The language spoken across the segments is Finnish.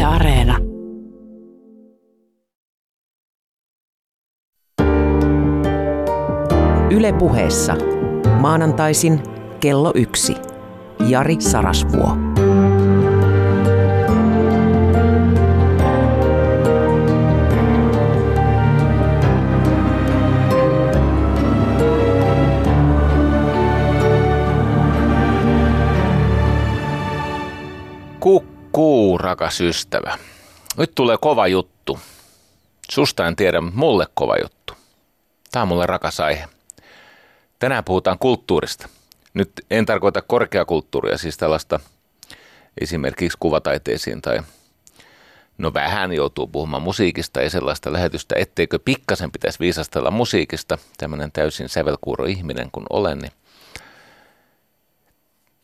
Yle Areena. Yle puheessa. Maanantaisin kello yksi. Jari Sarasvuo. Kukkuu, rakas ystävä. Nyt tulee kova juttu. Susta en tiedä, mutta mulle kova juttu. Tämä on mulle rakas aihe. Tänään puhutaan kulttuurista. Nyt en tarkoita korkeakulttuuria, siis tällaista esimerkiksi kuvataiteisiin tai no vähän joutuu puhumaan musiikista ja sellaista lähetystä, etteikö pikkasen pitäisi viisastella musiikista, tämmöinen täysin sävelkuuro ihminen kun olen, niin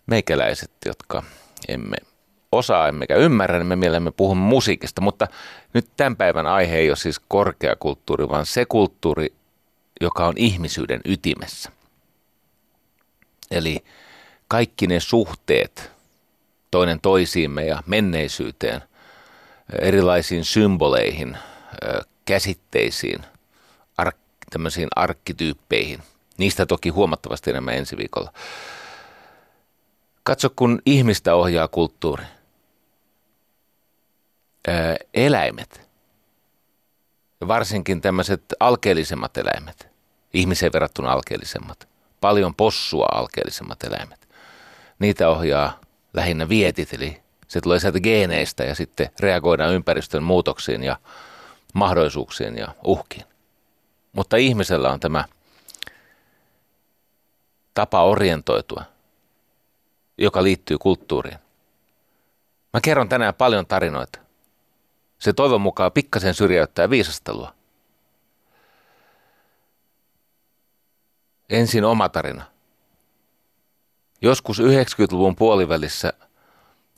meikäläiset, jotka emme osaa emmekä ymmärrä, niin me mielemme puhumme musiikista, mutta nyt tämän päivän aihe ei ole siis korkeakulttuuri, vaan se kulttuuri, joka on ihmisyyden ytimessä. Eli kaikki ne suhteet toinen toisiimme ja menneisyyteen, erilaisiin symboleihin, käsitteisiin, ark, tämmöisiin arkkityyppeihin. Niistä toki huomattavasti enemmän ensi viikolla. Katso, kun ihmistä ohjaa kulttuuri. Eläimet, varsinkin tämmöiset alkeellisemmat eläimet, ihmiseen verrattuna alkeellisemmat – paljon possua alkeellisemmat eläimet. Niitä ohjaa lähinnä vietit, eli se tulee sieltä geeneistä ja sitten reagoidaan ympäristön muutoksiin ja mahdollisuuksiin ja uhkiin. Mutta ihmisellä on tämä tapa orientoitua, joka liittyy kulttuuriin. Mä kerron tänään paljon tarinoita. Se toivon mukaan pikkasen syrjäyttää viisastelua. Ensin oma tarina. Joskus 90-luvun puolivälissä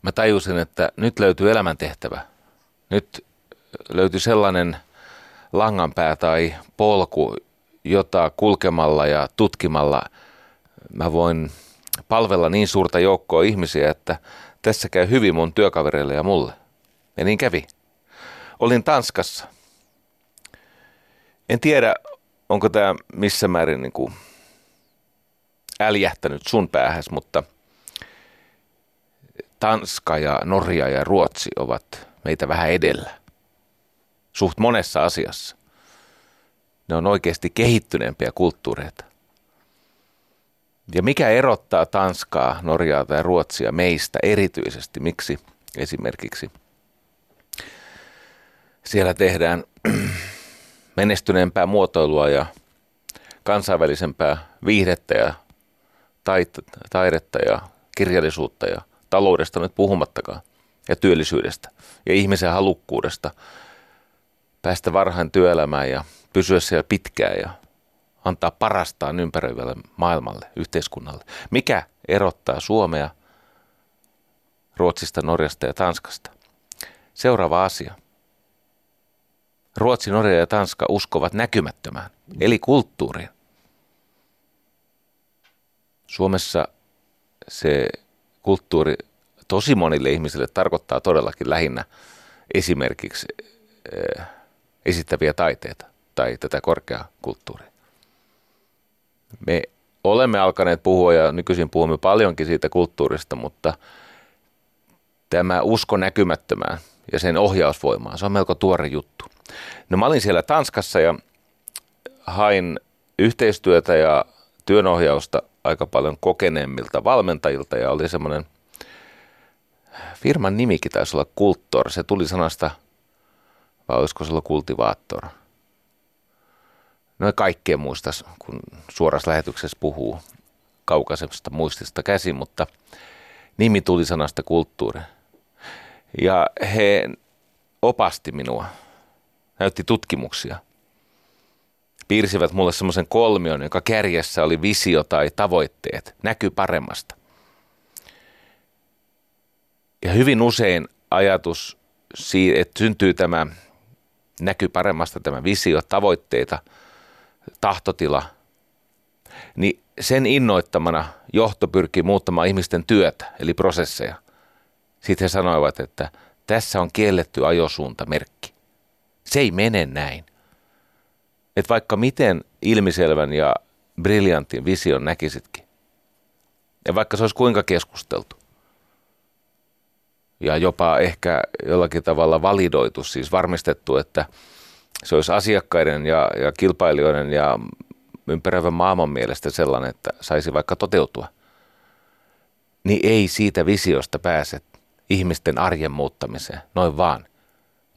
mä tajusin, että nyt löytyy elämäntehtävä. Nyt löytyy sellainen langanpää tai polku, jota kulkemalla ja tutkimalla mä voin palvella niin suurta joukkoa ihmisiä, että tässä käy hyvin mun työkavereille ja mulle. Ja niin kävi. Olin Tanskassa. En tiedä, onko tämä missä määrin niin kuin äljähtänyt sun päähäs, mutta Tanska ja Norja ja Ruotsi ovat meitä vähän edellä. Suht monessa asiassa. Ne on oikeasti kehittyneempiä kulttuureita. Ja mikä erottaa Tanskaa, Norjaa tai Ruotsia meistä erityisesti? Miksi esimerkiksi siellä tehdään menestyneempää muotoilua ja kansainvälisempää viihdettä ja taidetta ja kirjallisuutta ja taloudesta nyt puhumattakaan ja työllisyydestä ja ihmisen halukkuudesta päästä varhain työelämään ja pysyä siellä pitkään ja antaa parastaan ympäröivälle maailmalle, yhteiskunnalle. Mikä erottaa Suomea Ruotsista, Norjasta ja Tanskasta? Seuraava asia. Ruotsi, Norja ja Tanska uskovat näkymättömään, eli kulttuuriin. Suomessa se kulttuuri tosi monille ihmisille tarkoittaa todellakin lähinnä esimerkiksi äh, esittäviä taiteita tai tätä korkeakulttuuria. Me olemme alkaneet puhua ja nykyisin puhumme paljonkin siitä kulttuurista, mutta tämä usko näkymättömään ja sen ohjausvoimaan, se on melko tuore juttu. No mä olin siellä Tanskassa ja hain yhteistyötä ja työnohjausta aika paljon kokeneemmilta valmentajilta ja oli semmoinen, firman nimikin taisi olla Kulttor, se tuli sanasta, vai olisiko se ollut Kultivaattor. No kaikkea muista, kun suorassa lähetyksessä puhuu kaukaisesta muistista käsin, mutta nimi tuli sanasta kulttuuri. Ja he opasti minua, näytti tutkimuksia – piirsivät mulle semmoisen kolmion, joka kärjessä oli visio tai tavoitteet, näky paremmasta. Ja hyvin usein ajatus, että syntyy tämä näky paremmasta, tämä visio, tavoitteita, tahtotila, niin sen innoittamana johto pyrkii muuttamaan ihmisten työtä, eli prosesseja. Sitten he sanoivat, että tässä on kielletty ajosuuntamerkki. Se ei mene näin. Et vaikka miten ilmiselvän ja briljantin vision näkisitkin, ja vaikka se olisi kuinka keskusteltu, ja jopa ehkä jollakin tavalla validoitu, siis varmistettu, että se olisi asiakkaiden ja, ja kilpailijoiden ja ympäröivän maailman mielestä sellainen, että saisi vaikka toteutua, niin ei siitä visiosta pääse ihmisten arjen muuttamiseen, noin vaan.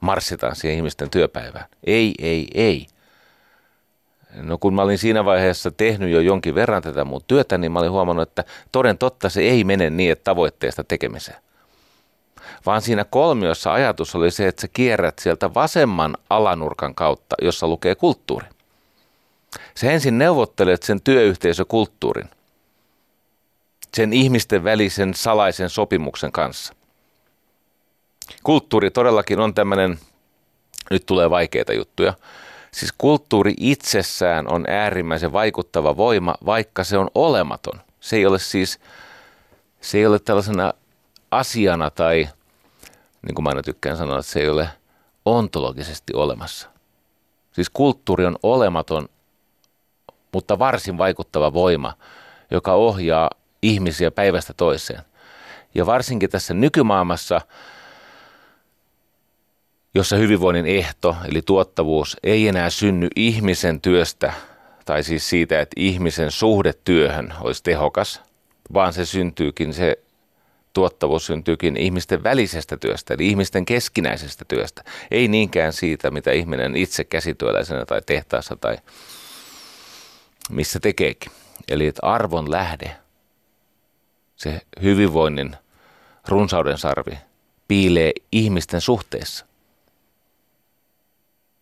Marssitaan siihen ihmisten työpäivään. Ei, ei, ei. No kun mä olin siinä vaiheessa tehnyt jo jonkin verran tätä mun työtä, niin mä olin huomannut, että toden totta se ei mene niin, että tavoitteesta tekemiseen. Vaan siinä kolmiossa ajatus oli se, että sä kierrät sieltä vasemman alanurkan kautta, jossa lukee kulttuuri. Se ensin neuvottelet sen työyhteisökulttuurin, sen ihmisten välisen salaisen sopimuksen kanssa. Kulttuuri todellakin on tämmöinen, nyt tulee vaikeita juttuja, Siis kulttuuri itsessään on äärimmäisen vaikuttava voima, vaikka se on olematon. Se ei ole siis, se ei ole tällaisena asiana tai, niin kuin mä aina tykkään sanoa, että se ei ole ontologisesti olemassa. Siis kulttuuri on olematon, mutta varsin vaikuttava voima, joka ohjaa ihmisiä päivästä toiseen. Ja varsinkin tässä nykymaailmassa – jossa hyvinvoinnin ehto, eli tuottavuus, ei enää synny ihmisen työstä, tai siis siitä, että ihmisen suhde työhön olisi tehokas, vaan se syntyykin, se tuottavuus syntyykin ihmisten välisestä työstä, eli ihmisten keskinäisestä työstä. Ei niinkään siitä, mitä ihminen itse käsityöläisenä tai tehtaassa tai missä tekeekin. Eli että arvon lähde, se hyvinvoinnin runsauden sarvi, piilee ihmisten suhteessa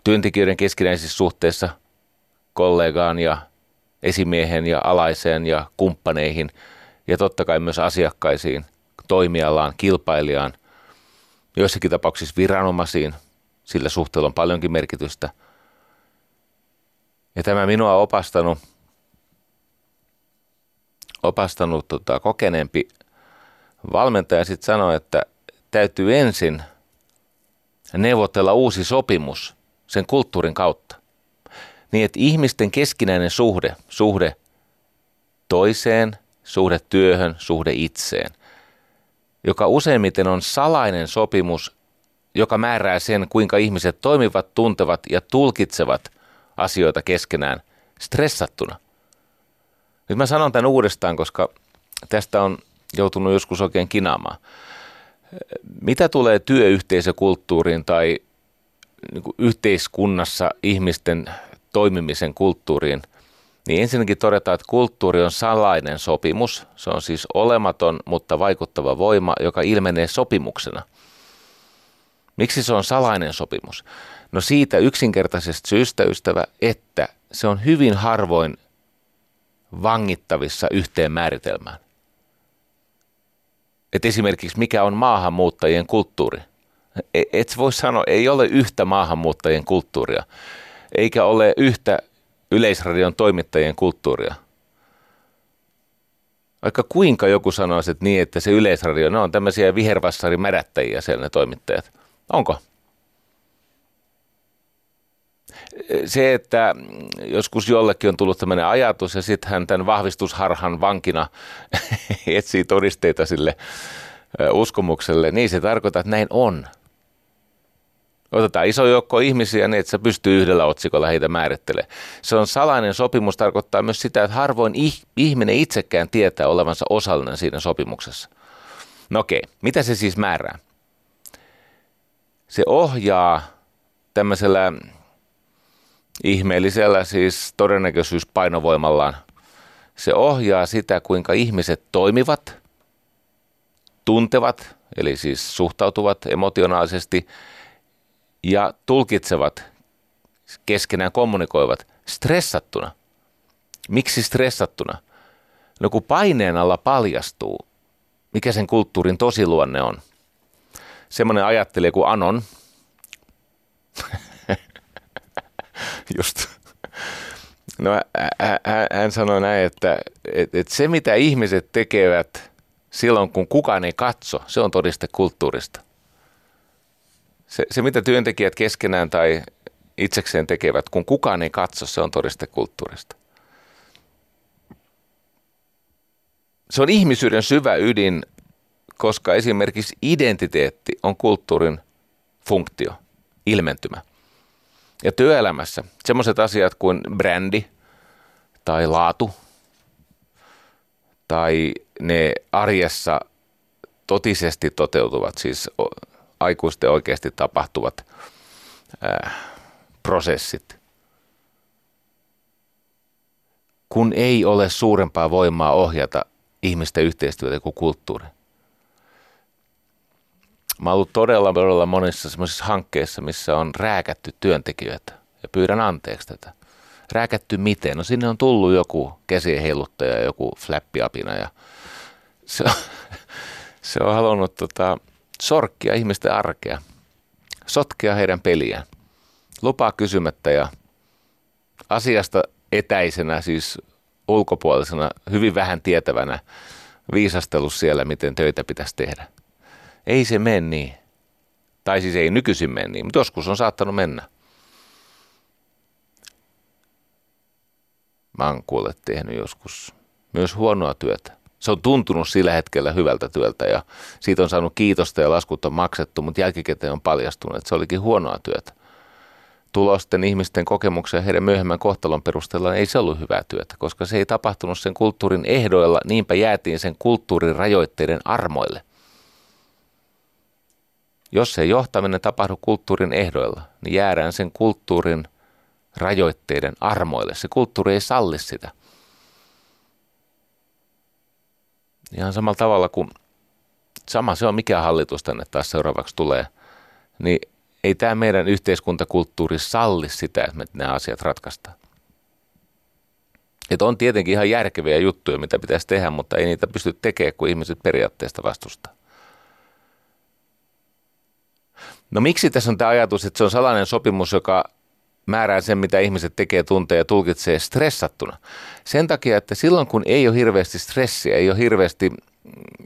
työntekijöiden keskinäisissä suhteissa kollegaan ja esimiehen ja alaiseen ja kumppaneihin ja totta kai myös asiakkaisiin, toimialaan, kilpailijaan, joissakin tapauksissa viranomaisiin, sillä suhteella on paljonkin merkitystä. Ja tämä minua on opastanut, opastanut tota, kokeneempi valmentaja sitten sanoi, että täytyy ensin neuvotella uusi sopimus – sen kulttuurin kautta. Niin, että ihmisten keskinäinen suhde, suhde toiseen, suhde työhön, suhde itseen, joka useimmiten on salainen sopimus, joka määrää sen, kuinka ihmiset toimivat, tuntevat ja tulkitsevat asioita keskenään stressattuna. Nyt mä sanon tämän uudestaan, koska tästä on joutunut joskus oikein kinaamaan. Mitä tulee työyhteisökulttuuriin tai niin kuin yhteiskunnassa ihmisten toimimisen kulttuuriin, niin ensinnäkin todetaan, että kulttuuri on salainen sopimus. Se on siis olematon, mutta vaikuttava voima, joka ilmenee sopimuksena. Miksi se on salainen sopimus? No siitä yksinkertaisesta syystä, ystävä, että se on hyvin harvoin vangittavissa yhteen määritelmään. Et esimerkiksi mikä on maahanmuuttajien kulttuuri? E, et voi sanoa, ei ole yhtä maahanmuuttajien kulttuuria, eikä ole yhtä yleisradion toimittajien kulttuuria. Vaikka kuinka joku sanoisi, että niin, että se yleisradio, ne on tämmöisiä vihervassarimärättäjiä siellä ne toimittajat. Onko? Se, että joskus jollekin on tullut tämmöinen ajatus ja sitten hän tämän vahvistusharhan vankina etsii todisteita sille uskomukselle, niin se tarkoittaa, että näin on – Otetaan iso joukko ihmisiä niin, että se pystyy yhdellä otsikolla heitä määrittelemään. Se on salainen sopimus, tarkoittaa myös sitä, että harvoin ihminen itsekään tietää olevansa osallinen siinä sopimuksessa. No okei, mitä se siis määrää? Se ohjaa tämmöisellä ihmeellisellä siis todennäköisyyspainovoimallaan. Se ohjaa sitä, kuinka ihmiset toimivat, tuntevat, eli siis suhtautuvat emotionaalisesti – ja tulkitsevat, keskenään kommunikoivat stressattuna. Miksi stressattuna? No kun paineen alla paljastuu, mikä sen kulttuurin tosiluonne on. Semmoinen ajattelee kuin Anon. Just. No hän sanoi näin, että, että, että se mitä ihmiset tekevät silloin kun kukaan ei katso, se on todiste kulttuurista. Se, se, mitä työntekijät keskenään tai itsekseen tekevät, kun kukaan ei katso, se on todiste kulttuurista. Se on ihmisyyden syvä ydin, koska esimerkiksi identiteetti on kulttuurin funktio, ilmentymä. Ja työelämässä sellaiset asiat kuin brändi tai laatu tai ne arjessa totisesti toteutuvat, siis aikuisten oikeasti tapahtuvat ää, prosessit. Kun ei ole suurempaa voimaa ohjata ihmisten yhteistyötä kuin kulttuuri. Mä oon ollut todella, todella monissa semmoisissa hankkeissa, missä on rääkätty työntekijöitä ja pyydän anteeksi tätä. Rääkätty miten? No sinne on tullut joku käsien heiluttaja, joku flappiapina ja se on, se on halunnut tota, sorkkia ihmisten arkea, sotkea heidän peliään, lupaa kysymättä ja asiasta etäisenä, siis ulkopuolisena, hyvin vähän tietävänä viisastelu siellä, miten töitä pitäisi tehdä. Ei se mene niin. Tai siis ei nykyisin mene niin, mutta joskus on saattanut mennä. Mä oon kuule tehnyt joskus myös huonoa työtä. Se on tuntunut sillä hetkellä hyvältä työltä ja siitä on saanut kiitosta ja laskut on maksettu, mutta jälkikäteen on paljastunut, että se olikin huonoa työtä. Tulosten, ihmisten kokemuksia ja heidän myöhemmän kohtalon perusteella ei se ollut hyvää työtä, koska se ei tapahtunut sen kulttuurin ehdoilla, niinpä jäätiin sen kulttuurin rajoitteiden armoille. Jos ei johtaminen tapahdu kulttuurin ehdoilla, niin jäädään sen kulttuurin rajoitteiden armoille. Se kulttuuri ei salli sitä. Ihan samalla tavalla kuin sama se on, mikä hallitus tänne taas seuraavaksi tulee, niin ei tämä meidän yhteiskuntakulttuuri salli sitä, että me nämä asiat ratkaistaan. Että on tietenkin ihan järkeviä juttuja, mitä pitäisi tehdä, mutta ei niitä pysty tekemään, kun ihmiset periaatteesta vastustaa. No miksi tässä on tämä ajatus, että se on salainen sopimus, joka määrää sen, mitä ihmiset tekee, tuntee ja tulkitsee stressattuna? Sen takia, että silloin kun ei ole hirveästi stressiä, ei ole hirveästi mm,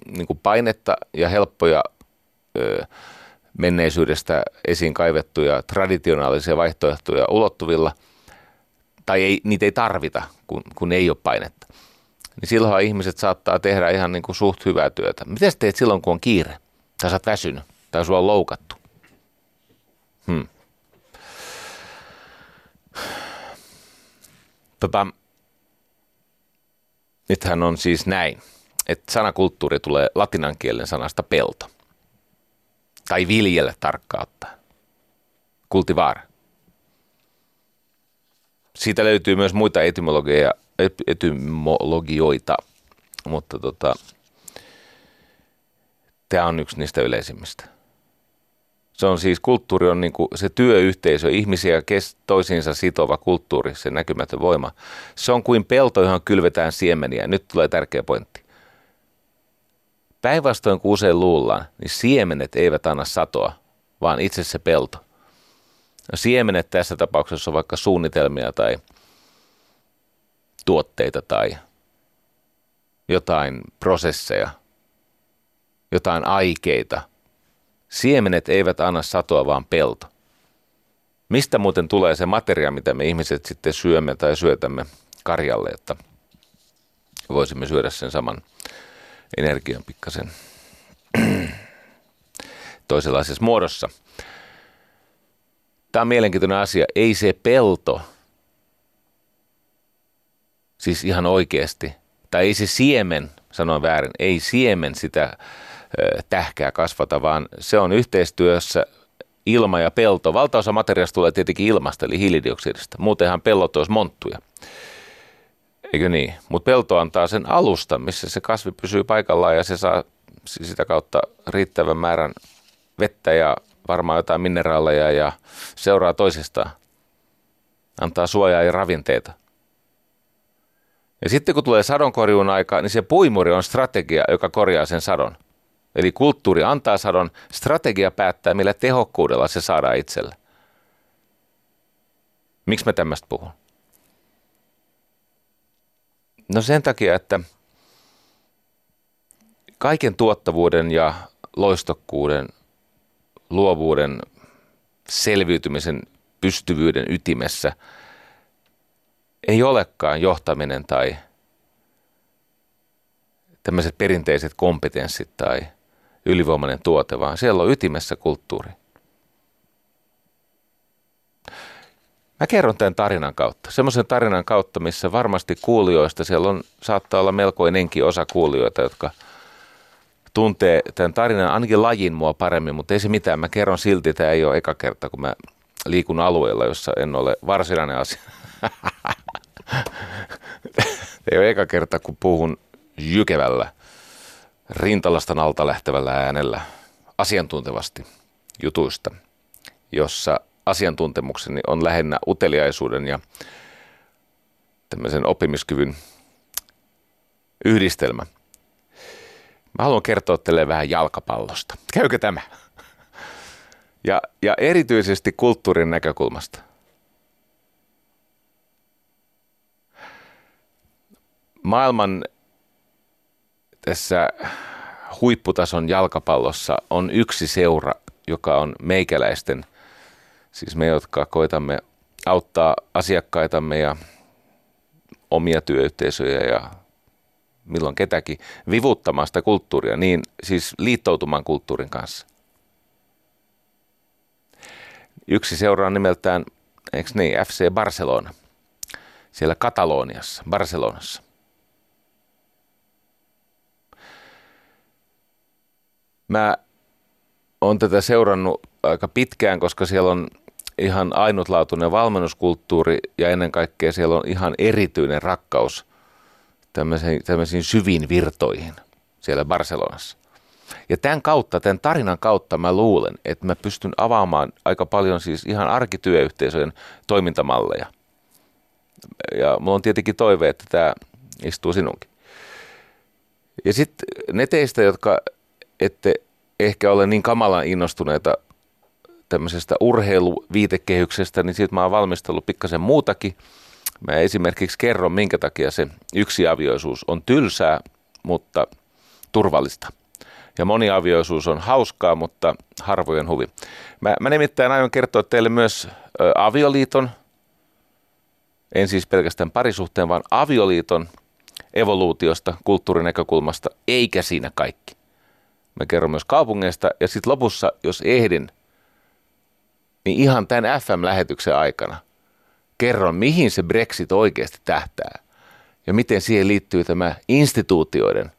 niin kuin painetta ja helppoja ö, menneisyydestä esiin kaivettuja traditionaalisia vaihtoehtoja ulottuvilla, tai ei, niitä ei tarvita, kun, kun ei ole painetta, niin silloin ihmiset saattaa tehdä ihan niin kuin suht hyvää työtä. Mitä teet silloin, kun on kiire, tai sä oot väsynyt, tai sulla on loukattu? Hmm. Tota, nythän on siis näin, että sanakulttuuri tulee latinan kielen sanasta pelto. Tai viljellä tarkkaan ottaen. Kultivar. Siitä löytyy myös muita etymologioita, mutta tota, tämä on yksi niistä yleisimmistä. Se on siis, kulttuuri on niin kuin se työyhteisö, ihmisiä kes, toisiinsa sitova kulttuuri, se näkymätön voima. Se on kuin pelto, johon kylvetään siemeniä. Nyt tulee tärkeä pointti. Päinvastoin kuin usein luullaan, niin siemenet eivät anna satoa, vaan itse se pelto. No, siemenet tässä tapauksessa on vaikka suunnitelmia tai tuotteita tai jotain prosesseja, jotain aikeita – Siemenet eivät anna satoa, vaan pelto. Mistä muuten tulee se materia, mitä me ihmiset sitten syömme tai syötämme karjalle, että voisimme syödä sen saman energian pikkasen toisenlaisessa muodossa. Tämä on mielenkiintoinen asia. Ei se pelto, siis ihan oikeasti, tai ei se siemen, sanoin väärin, ei siemen sitä tähkää kasvata, vaan se on yhteistyössä ilma ja pelto. Valtaosa materiaalista tulee tietenkin ilmasta, eli hiilidioksidista. Muutenhan pellot olisi monttuja. Eikö niin? Mutta pelto antaa sen alusta, missä se kasvi pysyy paikallaan ja se saa sitä kautta riittävän määrän vettä ja varmaan jotain mineraaleja ja seuraa toisistaan. Antaa suojaa ja ravinteita. Ja sitten kun tulee sadonkorjuun aika, niin se puimuri on strategia, joka korjaa sen sadon. Eli kulttuuri antaa sadon, strategia päättää, millä tehokkuudella se saadaan itselle. Miksi mä tämmöistä puhun? No sen takia, että kaiken tuottavuuden ja loistokkuuden, luovuuden selviytymisen pystyvyyden ytimessä ei olekaan johtaminen tai tämmöiset perinteiset kompetenssit tai ylivoimainen tuote, vaan siellä on ytimessä kulttuuri. Mä kerron tämän tarinan kautta. Semmoisen tarinan kautta, missä varmasti kuulijoista, siellä on, saattaa olla melkoinenkin osa kuulijoita, jotka tuntee tämän tarinan ainakin lajin mua paremmin, mutta ei se mitään. Mä kerron silti, tämä ei ole eka kerta, kun mä liikun alueella, jossa en ole varsinainen asia. ei ole eka kerta, kun puhun jykevällä, rintalastan alta lähtevällä äänellä asiantuntevasti jutuista, jossa asiantuntemukseni on lähinnä uteliaisuuden ja tämmöisen oppimiskyvyn yhdistelmä. Mä haluan kertoa teille vähän jalkapallosta. Käykö tämä? Ja, ja erityisesti kulttuurin näkökulmasta. Maailman tässä huipputason jalkapallossa on yksi seura, joka on meikäläisten – Siis me, jotka koitamme auttaa asiakkaitamme ja omia työyhteisöjä ja milloin ketäkin vivuttamaan sitä kulttuuria, niin siis liittoutumaan kulttuurin kanssa. Yksi seuraa nimeltään, eikö niin, FC Barcelona, siellä Kataloniassa, Barcelonassa. Mä oon tätä seurannut aika pitkään, koska siellä on ihan ainutlaatuinen valmennuskulttuuri ja ennen kaikkea siellä on ihan erityinen rakkaus tämmöisiin, tämmöisiin syviin virtoihin siellä Barcelonassa. Ja tämän kautta, tämän tarinan kautta mä luulen, että mä pystyn avaamaan aika paljon siis ihan arkityöyhteisöjen toimintamalleja. Ja mulla on tietenkin toive, että tämä istuu sinunkin. Ja sitten ne teistä, jotka ette ehkä ole niin kamalan innostuneita tämmöisestä urheiluviitekehyksestä, niin siitä mä oon valmistellut pikkasen muutakin. Mä esimerkiksi kerron, minkä takia se yksiavioisuus on tylsää, mutta turvallista. Ja moniavioisuus on hauskaa, mutta harvojen huvi. Mä, mä nimittäin aion kertoa teille myös ö, avioliiton, en siis pelkästään parisuhteen, vaan avioliiton evoluutiosta, kulttuurin näkökulmasta, eikä siinä kaikki. Mä kerron myös kaupungeista. Ja sitten lopussa, jos ehdin, niin ihan tämän FM-lähetyksen aikana kerron, mihin se Brexit oikeasti tähtää. Ja miten siihen liittyy tämä instituutioiden,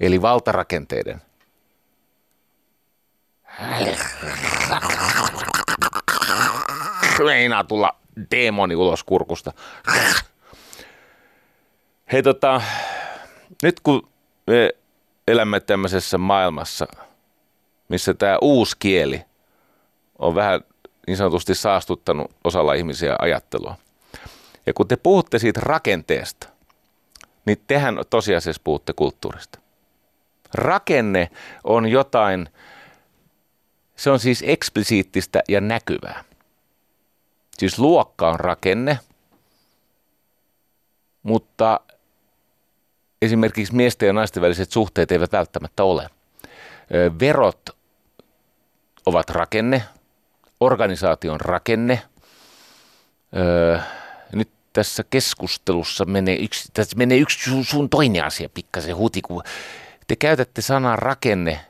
eli valtarakenteiden. Meinaa tulla demoni ulos kurkusta. Hei tota, nyt kun me elämme tämmöisessä maailmassa, missä tämä uusi kieli – on vähän niin sanotusti saastuttanut osalla ihmisiä ajattelua. Ja kun te puhutte siitä rakenteesta, niin tehän tosiasiassa puhutte kulttuurista. Rakenne on jotain, se on siis eksplisiittistä ja näkyvää. Siis luokka on rakenne, mutta esimerkiksi miesten ja naisten väliset suhteet eivät välttämättä ole. Verot ovat rakenne, organisaation rakenne. Nyt tässä keskustelussa menee yksi, tässä menee yksi sun, toinen asia pikkasen huti, kun te käytätte sanan rakenne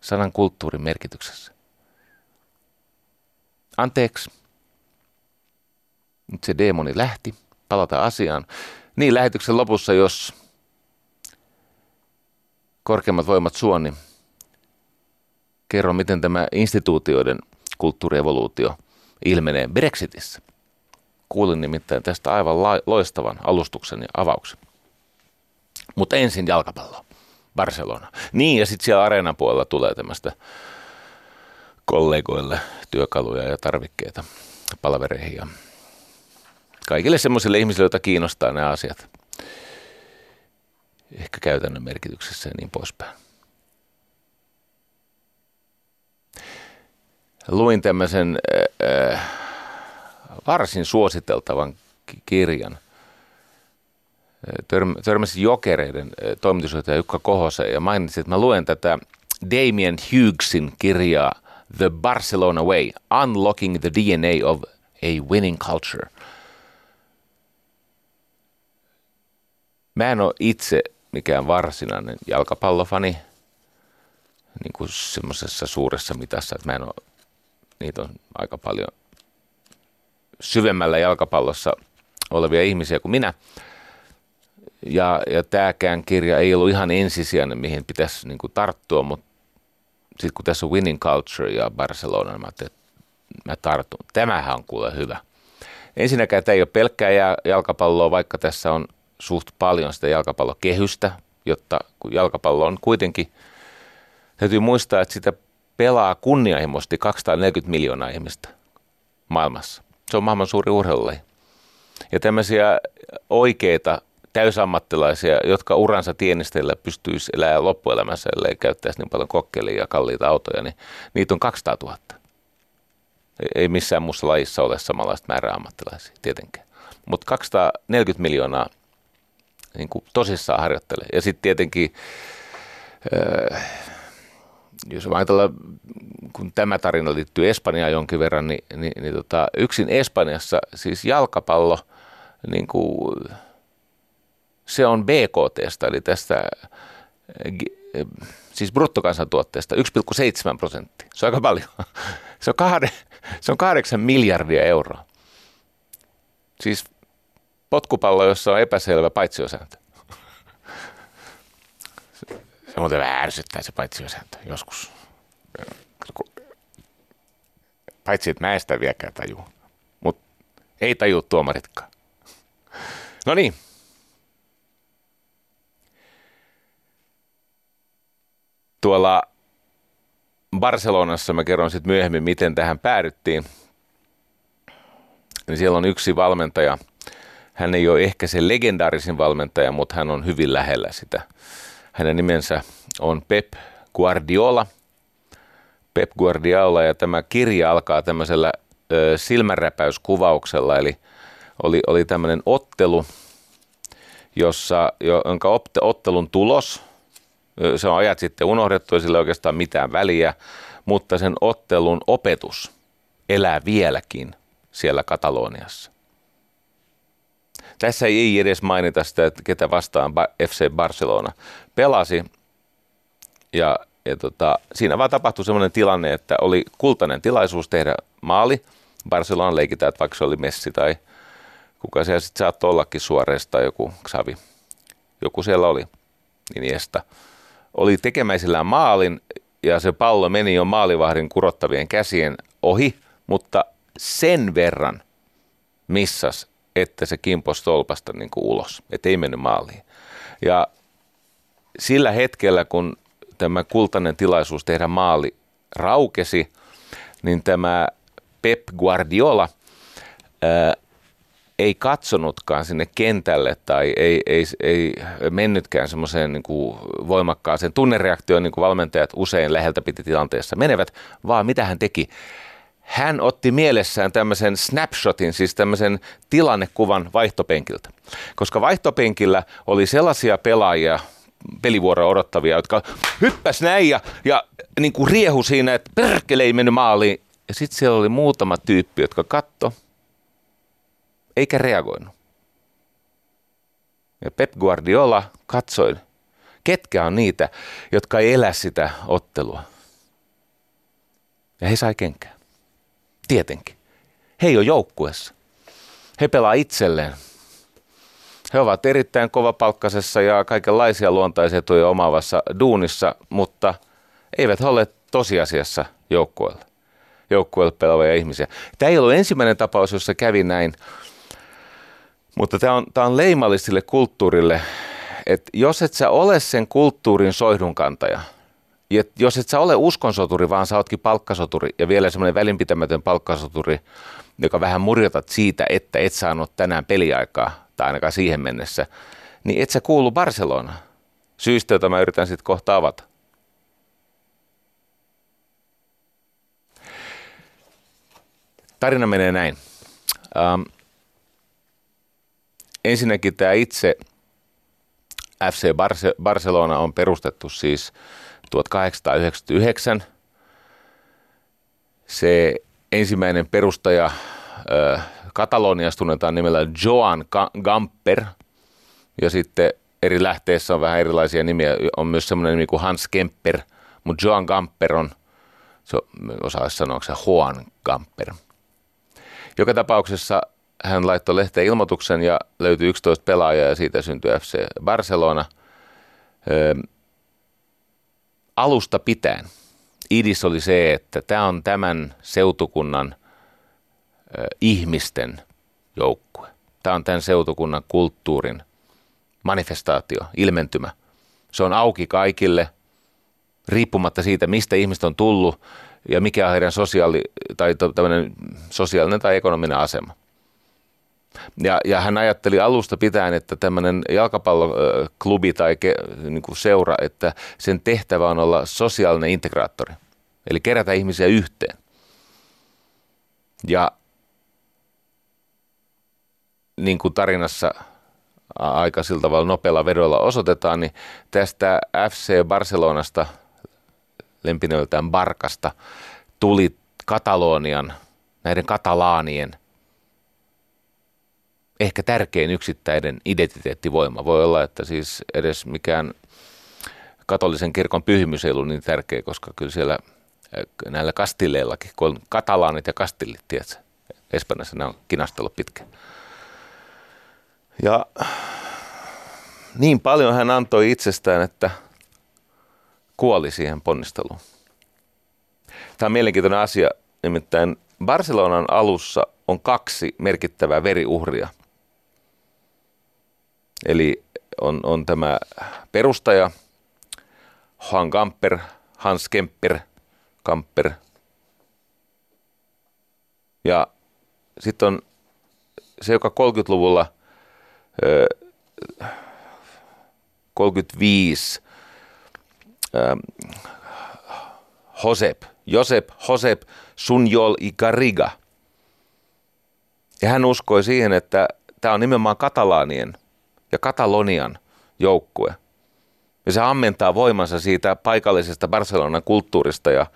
sanan kulttuurin merkityksessä. Anteeksi. Nyt se demoni lähti. Palata asiaan. Niin, lähetyksen lopussa, jos korkeimmat voimat suoni, kerro, miten tämä instituutioiden kulttuurievoluutio ilmenee Brexitissä. Kuulin nimittäin tästä aivan loistavan alustuksen ja avauksen. Mutta ensin jalkapallo. Barcelona. Niin, ja sitten siellä areenan puolella tulee tämmöistä kollegoille työkaluja ja tarvikkeita palvereihin ja kaikille semmoisille ihmisille, joita kiinnostaa nämä asiat. Ehkä käytännön merkityksessä ja niin poispäin. luin tämmöisen äh, varsin suositeltavan kirjan. Törm, törmäsin Jokereiden toimitusjohtaja Jukka Kohoseen ja mainitsin, että mä luen tätä Damien Hughesin kirjaa The Barcelona Way, Unlocking the DNA of a Winning Culture. Mä en ole itse mikään varsinainen jalkapallofani niin kuin semmoisessa suuressa mitassa, että mä en ole, niitä on aika paljon syvemmällä jalkapallossa olevia ihmisiä kuin minä. Ja, ja tämäkään kirja ei ollut ihan ensisijainen, mihin pitäisi niin kuin tarttua, mutta sitten kun tässä on Winning Culture ja Barcelona, niin mä ajattelin, että mä tartun. Tämähän on kuule hyvä. Ensinnäkään tämä ei ole pelkkää jalkapalloa, vaikka tässä on suht paljon sitä jalkapallokehystä, jotta kun jalkapallo on kuitenkin, täytyy muistaa, että sitä pelaa kunnianhimoisesti 240 miljoonaa ihmistä maailmassa. Se on maailman suuri urheilulaji. Ja tämmöisiä oikeita täysammattilaisia, jotka uransa tienistellä pystyisi elämään loppuelämässä, ellei käyttäisi niin paljon kokkelia ja kalliita autoja, niin niitä on 200 000. Ei missään muussa lajissa ole samanlaista määrää ammattilaisia, tietenkään. Mutta 240 miljoonaa niin kuin tosissaan harjoittelee. Ja sitten tietenkin, äh, jos ajatellaan, kun tämä tarina liittyy Espanjaan jonkin verran, niin, niin, niin tota, yksin Espanjassa siis jalkapallo, niin kuin, se on BKTstä, eli tästä siis bruttokansantuotteesta 1,7 prosenttia. Se on aika paljon. Se on, kahde, se on kahdeksan miljardia euroa. Siis potkupallo, jossa on epäselvä paitsiosääntö. Se muuten vähän ärsyttää se paitsiosääntö joskus. Paitsi, että mä en sitä vieläkään taju. Mutta ei taju tuomaritkaan. No niin. Tuolla Barcelonassa mä kerron sitten myöhemmin, miten tähän päädyttiin. Niin siellä on yksi valmentaja – hän ei ole ehkä se legendaarisin valmentaja, mutta hän on hyvin lähellä sitä. Hänen nimensä on Pep Guardiola. Pep Guardiola ja tämä kirja alkaa tämmöisellä ö, silmänräpäyskuvauksella, eli oli, oli tämmöinen ottelu, jossa, jonka ottelun tulos, se on ajat sitten unohdettu ja sillä ei oikeastaan mitään väliä, mutta sen ottelun opetus elää vieläkin siellä Kataloniassa. Tässä ei edes mainita sitä, että ketä vastaan FC Barcelona pelasi. Ja, ja tota, siinä vaan tapahtui sellainen tilanne, että oli kultainen tilaisuus tehdä maali. Barcelona leikitään, että vaikka se oli Messi tai kuka siellä sitten saattoi ollakin suoreesta tai joku Xavi. Joku siellä oli, Iniesta. Oli tekemäisillään maalin ja se pallo meni jo maalivahdin kurottavien käsien ohi, mutta sen verran missas, että se kimposi tolpasta niin kuin ulos, että ei mennyt maaliin. Ja sillä hetkellä, kun tämä kultainen tilaisuus tehdä maali raukesi, niin tämä Pep Guardiola ää, ei katsonutkaan sinne kentälle tai ei, ei, ei mennytkään semmoiseen niin kuin voimakkaaseen tunnereaktioon, niin kuin valmentajat usein läheltä piti tilanteessa menevät, vaan mitä hän teki? Hän otti mielessään tämmöisen snapshotin, siis tämmöisen tilannekuvan vaihtopenkiltä. Koska vaihtopenkillä oli sellaisia pelaajia, pelivuoroa odottavia, jotka hyppäs näin ja, ja niin kuin riehu siinä, että perkele ei mennyt maaliin. Ja sitten siellä oli muutama tyyppi, jotka katto eikä reagoinut. Ja Pep Guardiola katsoi, ketkä on niitä, jotka ei elä sitä ottelua. Ja he sai kenkään. Tietenkin. He ei ole joukkuessa. He pelaa itselleen. He ovat erittäin kovapalkkaisessa ja kaikenlaisia luontaisia tuoja omaavassa duunissa, mutta eivät ole tosiasiassa joukkueella. Joukkueella pelaavia ihmisiä. Tämä ei ollut ensimmäinen tapaus, jossa kävi näin, mutta tämä on, tämä on leimallisille kulttuurille, että jos et sä ole sen kulttuurin soihdunkantaja – ja jos et sä ole uskonsoturi, vaan sä ootkin palkkasoturi ja vielä semmoinen välinpitämätön palkkasoturi, joka vähän murjotat siitä, että et saanut tänään peliaikaa, tai ainakaan siihen mennessä, niin et sä kuulu Barcelona. Syystä, jota mä yritän sitten kohta avata. Tarina menee näin. Ähm, ensinnäkin tämä itse FC Barce- Barcelona on perustettu siis – 1899. se ensimmäinen perustaja Kataloniasta tunnetaan nimellä Joan Gamper ja sitten eri lähteissä on vähän erilaisia nimiä. On myös semmoinen nimi kuin Hans Kemper, mutta Joan Gamper on, se osaa sanoa, se Juan Gamper. Joka tapauksessa hän laittoi lehteen ilmoituksen ja löytyi 11 pelaajaa ja siitä syntyi FC Barcelona. Alusta pitäen idis oli se, että tämä on tämän seutukunnan ihmisten joukkue. Tämä on tämän seutukunnan kulttuurin manifestaatio, ilmentymä. Se on auki kaikille, riippumatta siitä, mistä ihmiset on tullut ja mikä on heidän sosiaali- tai sosiaalinen tai ekonominen asema. Ja, ja hän ajatteli alusta pitäen, että tämmöinen jalkapalloklubi tai ke, niin kuin seura, että sen tehtävä on olla sosiaalinen integraattori, eli kerätä ihmisiä yhteen. Ja niin kuin tarinassa aika sillä tavalla nopealla vedolla osoitetaan, niin tästä FC Barcelonasta, lempinöltään Barkasta, tuli Katalonian, näiden katalaanien ehkä tärkein yksittäinen identiteettivoima. Voi olla, että siis edes mikään katolisen kirkon pyhimys ei ollut niin tärkeä, koska kyllä siellä näillä kastilleillakin, kun on katalaanit ja kastillit, tiedätkö? Espanjassa ne on kinastellut pitkään. Ja niin paljon hän antoi itsestään, että kuoli siihen ponnisteluun. Tämä on mielenkiintoinen asia, nimittäin Barcelonan alussa on kaksi merkittävää veriuhria. Eli on, on tämä perustaja Juan Kamper, Hans Kemper, Kamper. Ja sitten on se, joka 30-luvulla 35 Josep, Josep, Josep Sunjol y Garriga. Ja hän uskoi siihen, että tämä on nimenomaan katalaanien ja Katalonian joukkue. Ja se ammentaa voimansa siitä paikallisesta Barcelonan kulttuurista ja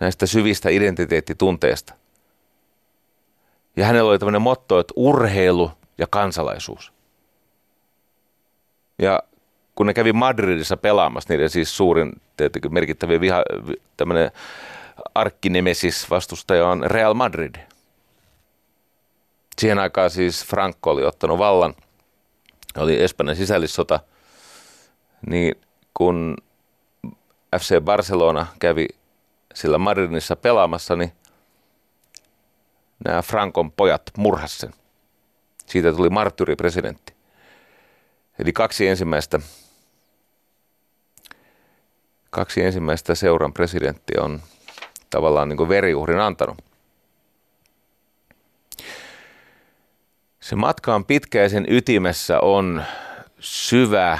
näistä syvistä identiteettitunteista. Ja hänellä oli tämmöinen motto, että urheilu ja kansalaisuus. Ja kun ne kävi Madridissa pelaamassa, niiden siis suurin tietenkin merkittävä viha, tämmöinen arkkinemesis vastustaja on Real Madrid. Siihen aikaan siis Franco oli ottanut vallan, oli Espanjan sisällissota, niin kun FC Barcelona kävi sillä Madridissa pelaamassa, niin nämä Frankon pojat murhassen. Siitä tuli marttyripresidentti. Eli kaksi ensimmäistä, kaksi ensimmäistä seuran presidenttiä on tavallaan niin kuin veriuhrin antanut. Se matka on pitkä ja sen ytimessä on syvä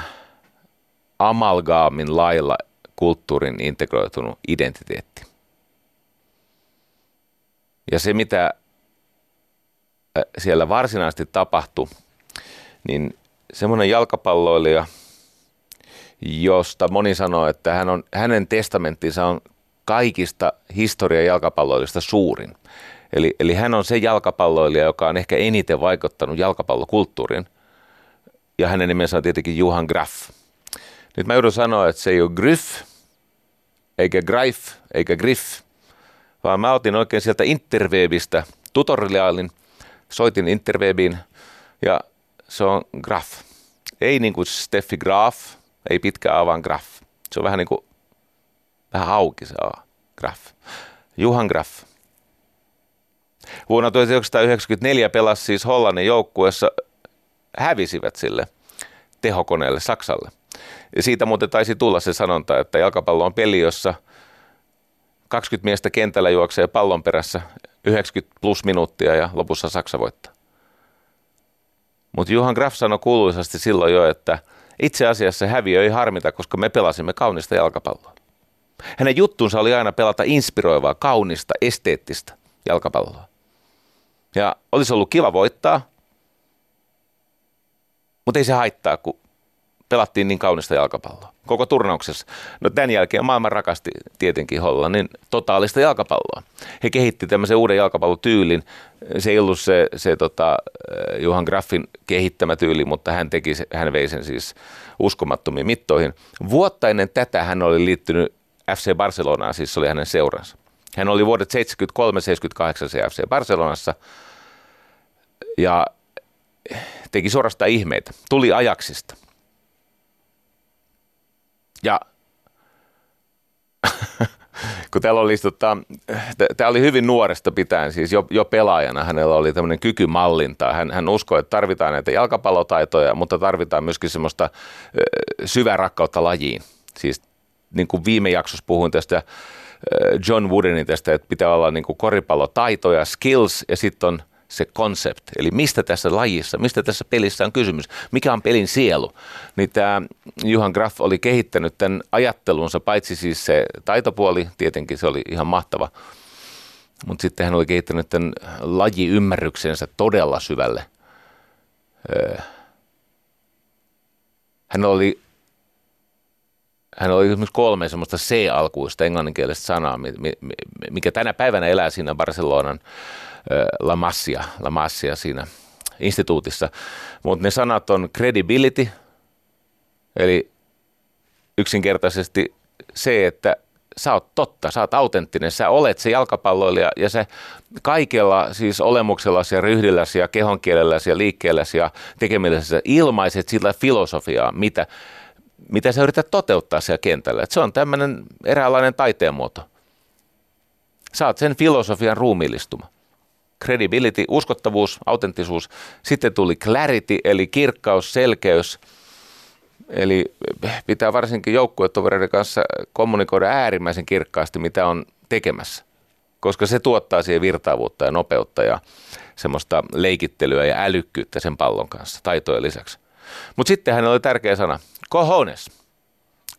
amalgaamin lailla kulttuurin integroitunut identiteetti. Ja se, mitä siellä varsinaisesti tapahtui, niin semmoinen jalkapalloilija, josta moni sanoo, että hän on, hänen testamenttinsa on kaikista historian jalkapalloilijasta suurin. Eli, eli hän on se jalkapalloilija, joka on ehkä eniten vaikuttanut jalkapallokulttuuriin. Ja hänen nimensä on tietenkin Johan Graff. Nyt mä joudun sanoa, että se ei ole Griff, eikä Greif, eikä Griff, vaan mä otin oikein sieltä Interwebistä tutoriaalin, soitin Interwebiin ja se on Graf. Ei niin kuin Steffi Graf, ei pitkä A, vaan Graf. Se on vähän niin kuin, vähän auki se A, Graf. Juhan Graf. Vuonna 1994 pelasi siis Hollannin joukkueessa, hävisivät sille tehokoneelle Saksalle. Ja siitä muuten taisi tulla se sanonta, että jalkapallo on peli, jossa 20 miestä kentällä juoksee pallon perässä 90 plus minuuttia ja lopussa Saksa voittaa. Mutta Johan Graf sanoi kuuluisasti silloin jo, että itse asiassa häviö ei harmita, koska me pelasimme kaunista jalkapalloa. Hänen juttunsa oli aina pelata inspiroivaa, kaunista, esteettistä jalkapalloa. Ja olisi ollut kiva voittaa, mutta ei se haittaa, kun pelattiin niin kaunista jalkapalloa koko turnauksessa. No tämän jälkeen maailman rakasti tietenkin Hollannin totaalista jalkapalloa. He kehitti tämmöisen uuden jalkapallotyylin. Se ei ollut se, se tota, Johan Graffin kehittämä tyyli, mutta hän, teki, hän vei sen siis uskomattomiin mittoihin. Vuotta ennen tätä hän oli liittynyt FC Barcelonaan, siis se oli hänen seuransa. Hän oli vuodet 73-78 se FC Barcelonassa ja teki suorastaan ihmeitä. Tuli ajaksista. Ja kun täällä oli, tota, tämä oli hyvin nuoresta pitäen, siis jo, jo pelaajana hänellä oli tämmöinen kyky mallintaa. Hän, hän uskoi, että tarvitaan näitä jalkapallotaitoja, mutta tarvitaan myöskin semmoista syvää rakkautta lajiin. Siis niin kuin viime jaksossa puhuin tästä John Woodenin tästä, että pitää olla niin kuin koripallotaitoja, skills ja sitten on se konsept, eli mistä tässä lajissa, mistä tässä pelissä on kysymys, mikä on pelin sielu. Niin tämä Juhan Graff oli kehittänyt tämän ajattelunsa, paitsi siis se taitopuoli, tietenkin se oli ihan mahtava, mutta sitten hän oli kehittänyt tämän lajiymmärryksensä todella syvälle. Hän oli hän oli esimerkiksi kolme semmoista C-alkuista englanninkielistä sanaa, mikä tänä päivänä elää siinä Barcelonan La Massia, La Massia siinä instituutissa. Mutta ne sanat on credibility, eli yksinkertaisesti se, että sä oot totta, sä oot autenttinen, sä olet se jalkapalloilija ja se kaikella siis olemuksellasi ja ryhdilläsi ja kehonkielelläsi ja liikkeelläsi ja tekemilläsi ilmaiset sillä filosofiaa, mitä, mitä sä yrität toteuttaa siellä kentällä. Et se on tämmöinen eräänlainen taiteenmuoto. Sä oot sen filosofian ruumiillistuma credibility, uskottavuus, autenttisuus. Sitten tuli clarity, eli kirkkaus, selkeys. Eli pitää varsinkin joukkuetovereiden kanssa kommunikoida äärimmäisen kirkkaasti, mitä on tekemässä, koska se tuottaa siihen virtaavuutta ja nopeutta ja semmoista leikittelyä ja älykkyyttä sen pallon kanssa, taitojen lisäksi. Mutta sitten hänellä oli tärkeä sana, cojones.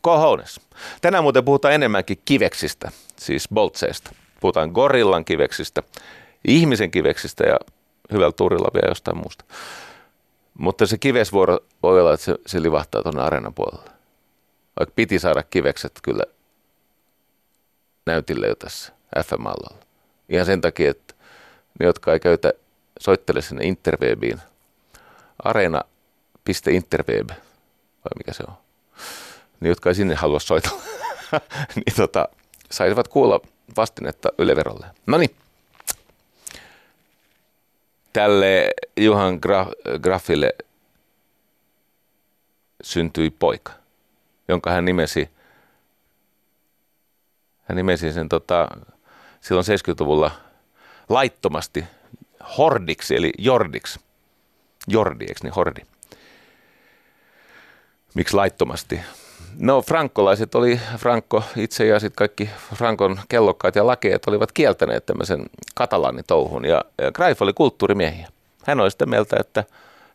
Cojones. Tänään muuten puhutaan enemmänkin kiveksistä, siis boltseista. Puhutaan gorillan kiveksistä ihmisen kiveksistä ja hyvällä turilla vielä jostain muusta. Mutta se kivesvuoro voi olla, että se, se livahtaa tuonne areenan puolelle. Vaikka piti saada kivekset kyllä näytille jo tässä FM-alalla. Ihan sen takia, että ne, jotka ei käytä, soittele sinne interwebiin. Areena.interweb, vai mikä se on. Ne, jotka ei sinne halua soitella, niin tota, saisivat kuulla vastinetta Yleverolle. No niin tälle Johan Graffille syntyi poika, jonka hän nimesi, hän nimesi sen tota, silloin 70-luvulla laittomasti Hordiksi, eli Jordiksi. Jordi, eikö niin Hordi? Miksi laittomasti? No frankolaiset oli, Franco itse ja sitten kaikki Frankon kellokkaat ja lakeet olivat kieltäneet tämmöisen katalanitouhun ja, Greif oli kulttuurimiehiä. Hän oli sitä mieltä, että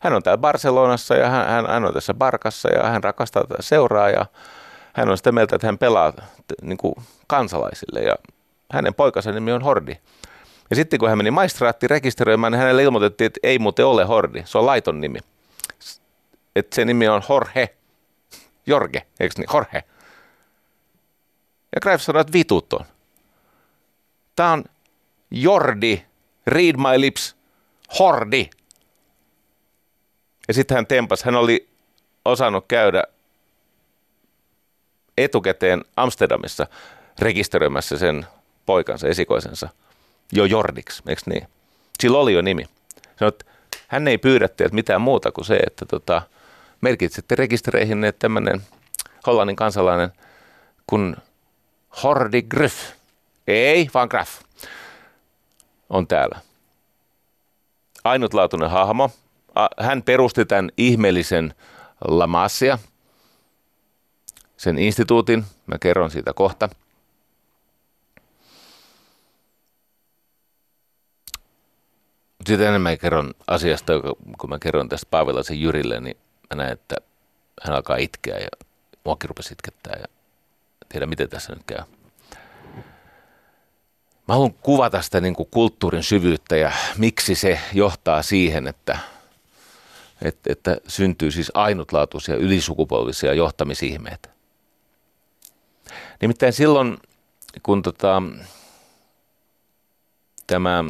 hän on täällä Barcelonassa ja hän, hän, on tässä Barkassa ja hän rakastaa tätä seuraa ja hän on sitä mieltä, että hän pelaa niin kuin kansalaisille ja hänen poikansa nimi on Hordi. Ja sitten kun hän meni maistraattiin rekisteröimään, niin hänelle ilmoitettiin, että ei muuten ole Hordi, se on laiton nimi. Että se nimi on Jorge, Jorge, eikö niin? Jorge. Ja Greif sanoi, että vitut on. Tämä on Jordi, read my lips, Hordi. Ja sitten hän tempas, hän oli osannut käydä etukäteen Amsterdamissa rekisteröimässä sen poikansa, esikoisensa, jo Jordiksi, eikö niin? Sillä oli jo nimi. Sanoi, että hän ei pyydä teiltä mitään muuta kuin se, että tota, merkitsette rekistereihin, tämmöinen hollannin kansalainen kun Hordi Griff, ei vaan Graff, on täällä. Ainutlaatuinen hahmo. Hän perusti tämän ihmeellisen La Masia, sen instituutin. Mä kerron siitä kohta. Sitten enemmän kerron asiasta, kun mä kerron tästä Paavilaisen Jyrille, niin mä näen, että hän alkaa itkeä ja muakin rupesi itkettää ja tiedä miten tässä nyt käy. Mä haluan kuvata sitä niin kuin kulttuurin syvyyttä ja miksi se johtaa siihen, että että, että syntyy siis ainutlaatuisia ylisukupolvisia johtamisihmeitä. Nimittäin silloin, kun tota, tämä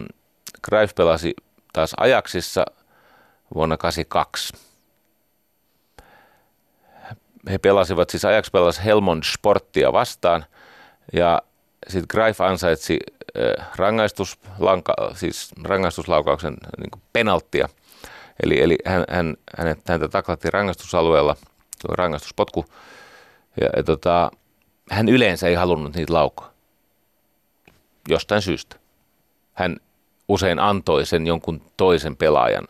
Greif pelasi taas ajaksissa vuonna 1982, he pelasivat, siis Ajax pelasi Helmond Sporttia vastaan ja sitten Greif ansaitsi äh, rangaistuslanka, siis rangaistuslaukauksen niin penalttia. Eli, eli hän, hän, hänet, häntä taklattiin rangaistusalueella, rangaistuspotku, ja, ja tota, hän yleensä ei halunnut niitä laukoa. Jostain syystä. Hän usein antoi sen jonkun toisen pelaajan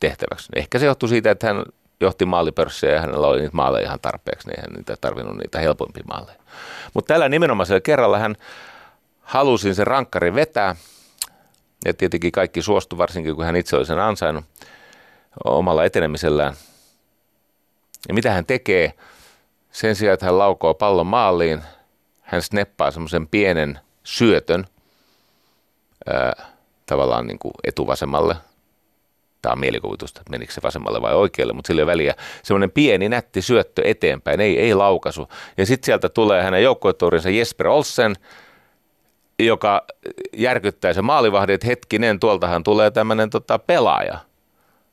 tehtäväksi. Ehkä se johtui siitä, että hän johti maalipörssiä ja hänellä oli niitä maaleja ihan tarpeeksi, niin hän niitä tarvinnut niitä helpompia maaleja. Mutta tällä nimenomaisella kerralla hän halusi sen rankkari vetää, ja tietenkin kaikki suostu, varsinkin kun hän itse oli sen ansainnut omalla etenemisellään. Ja mitä hän tekee? Sen sijaan, että hän laukoo pallon maaliin, hän sneppaa semmoisen pienen syötön ää, tavallaan niin kuin etuvasemmalle – tämä mielikuvitusta, että menikö se vasemmalle vai oikealle, mutta sillä väliä. Semmoinen pieni nätti syöttö eteenpäin, ei, ei laukasu. Ja sitten sieltä tulee hänen joukkuetuurinsa Jesper Olsen, joka järkyttää se maalivahdin, että hetkinen, tuoltahan tulee tämmöinen tota, pelaaja.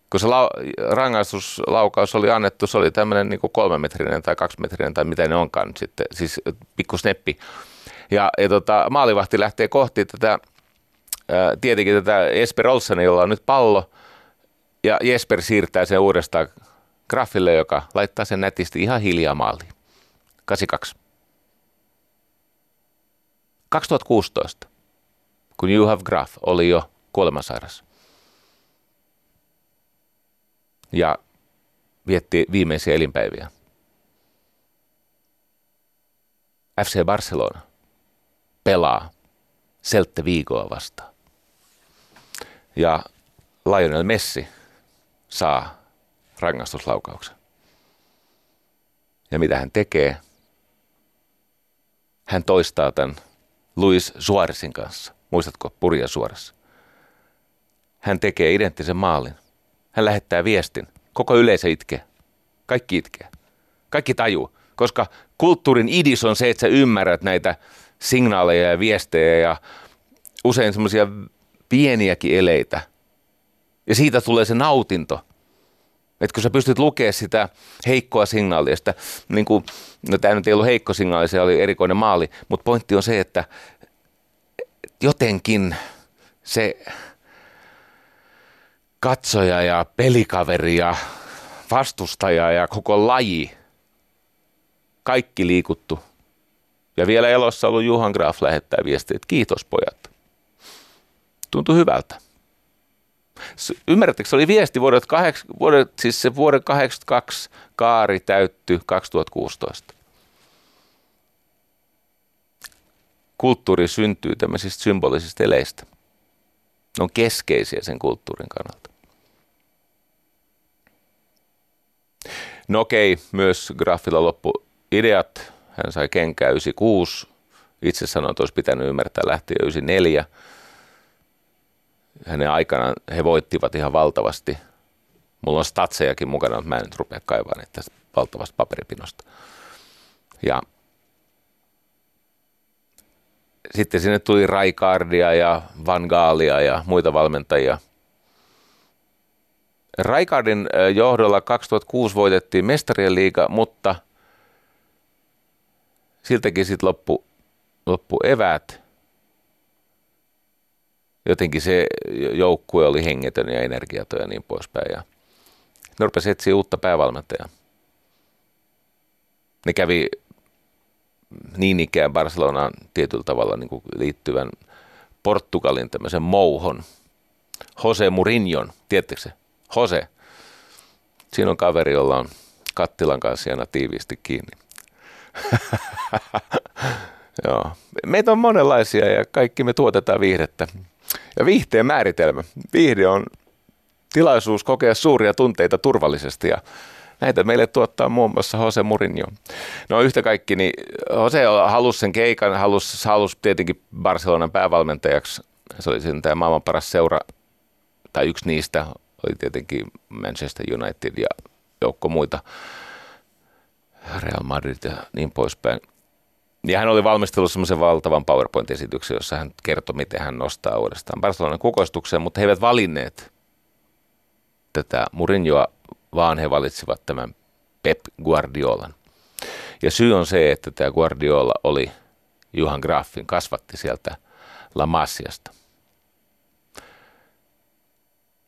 Kun se lau- rangaistuslaukaus oli annettu, se oli tämmöinen niin kolmemetrinen tai kaksimetrinen tai mitä ne onkaan nyt sitten, siis pikku sneppi. Ja, ja tota, maalivahti lähtee kohti tätä, ää, tietenkin tätä Jesper Olsen, jolla on nyt pallo – ja Jesper siirtää sen uudestaan Graffille, joka laittaa sen nätisti ihan hiljaa maaliin. 82. 2016, kun Juhav Graf oli jo kuolemansairas. Ja vietti viimeisiä elinpäiviä. FC Barcelona pelaa Selte Vigoa vastaan. Ja Lionel Messi – saa rangaistuslaukauksen. Ja mitä hän tekee? Hän toistaa tämän Luis Suoresin kanssa. Muistatko Purja Suores? Hän tekee identtisen maalin. Hän lähettää viestin. Koko yleisö itkee. Kaikki itkee. Kaikki tajuu. Koska kulttuurin idis on se, että sä ymmärrät näitä signaaleja ja viestejä ja usein semmoisia pieniäkin eleitä – ja siitä tulee se nautinto. Että kun sä pystyt lukemaan sitä heikkoa signaalia, sitä, niin kuin, no tämä nyt ei ollut heikko signaali, se oli erikoinen maali, mutta pointti on se, että jotenkin se katsoja ja pelikaveri ja vastustaja ja koko laji, kaikki liikuttu. Ja vielä elossa ollut Juhan Graf lähettää viestiä, että kiitos pojat. Tuntui hyvältä. Ymmärrättekö, se oli viesti vuodet, kaheks, vuodet siis se vuoden 82 kaari täytty 2016. Kulttuuri syntyy tämmöisistä symbolisista eleistä. Ne on keskeisiä sen kulttuurin kannalta. No okei, myös Graffilla loppu ideat. Hän sai kenkää 96. Itse sanoin, että olisi pitänyt ymmärtää lähtien 94 hänen aikanaan he voittivat ihan valtavasti. Mulla on statsejakin mukana, mutta mä en nyt rupea kaivaa tästä valtavasta paperipinosta. Ja sitten sinne tuli Raikardia ja Van Gaalia ja muita valmentajia. Raikardin johdolla 2006 voitettiin mestarien liiga, mutta siltäkin sitten loppu, loppu eväät jotenkin se joukkue oli hengetön ja energiaton ja niin poispäin. Ja ne rupesi etsiä uutta päävalmentajaa. Ne kävi niin ikään Barcelonaan tietyllä tavalla niin kuin liittyvän Portugalin tämmöisen mouhon. Jose Mourinhon, tiedättekö se? Jose. Siinä on kaveri, jolla on kattilan kanssa aina tiiviisti kiinni. Joo. Meitä on monenlaisia ja kaikki me tuotetaan viihdettä. Ja viihteen määritelmä. Viihde on tilaisuus kokea suuria tunteita turvallisesti ja näitä meille tuottaa muun muassa Jose Mourinho. No yhtä kaikki, niin Jose halusi sen keikan, halusi, halusi tietenkin Barcelonan päävalmentajaksi. Se oli sen tämä maailman paras seura, tai yksi niistä, oli tietenkin Manchester United ja joukko muita, Real Madrid ja niin poispäin. Ja hän oli valmistellut semmoisen valtavan PowerPoint-esityksen, jossa hän kertoi, miten hän nostaa uudestaan Barcelonan kukoistukseen, mutta he eivät valinneet tätä Mourinhoa, vaan he valitsivat tämän Pep Guardiolan. Ja syy on se, että tämä Guardiola oli Juhan Graffin, kasvatti sieltä La Masiasta.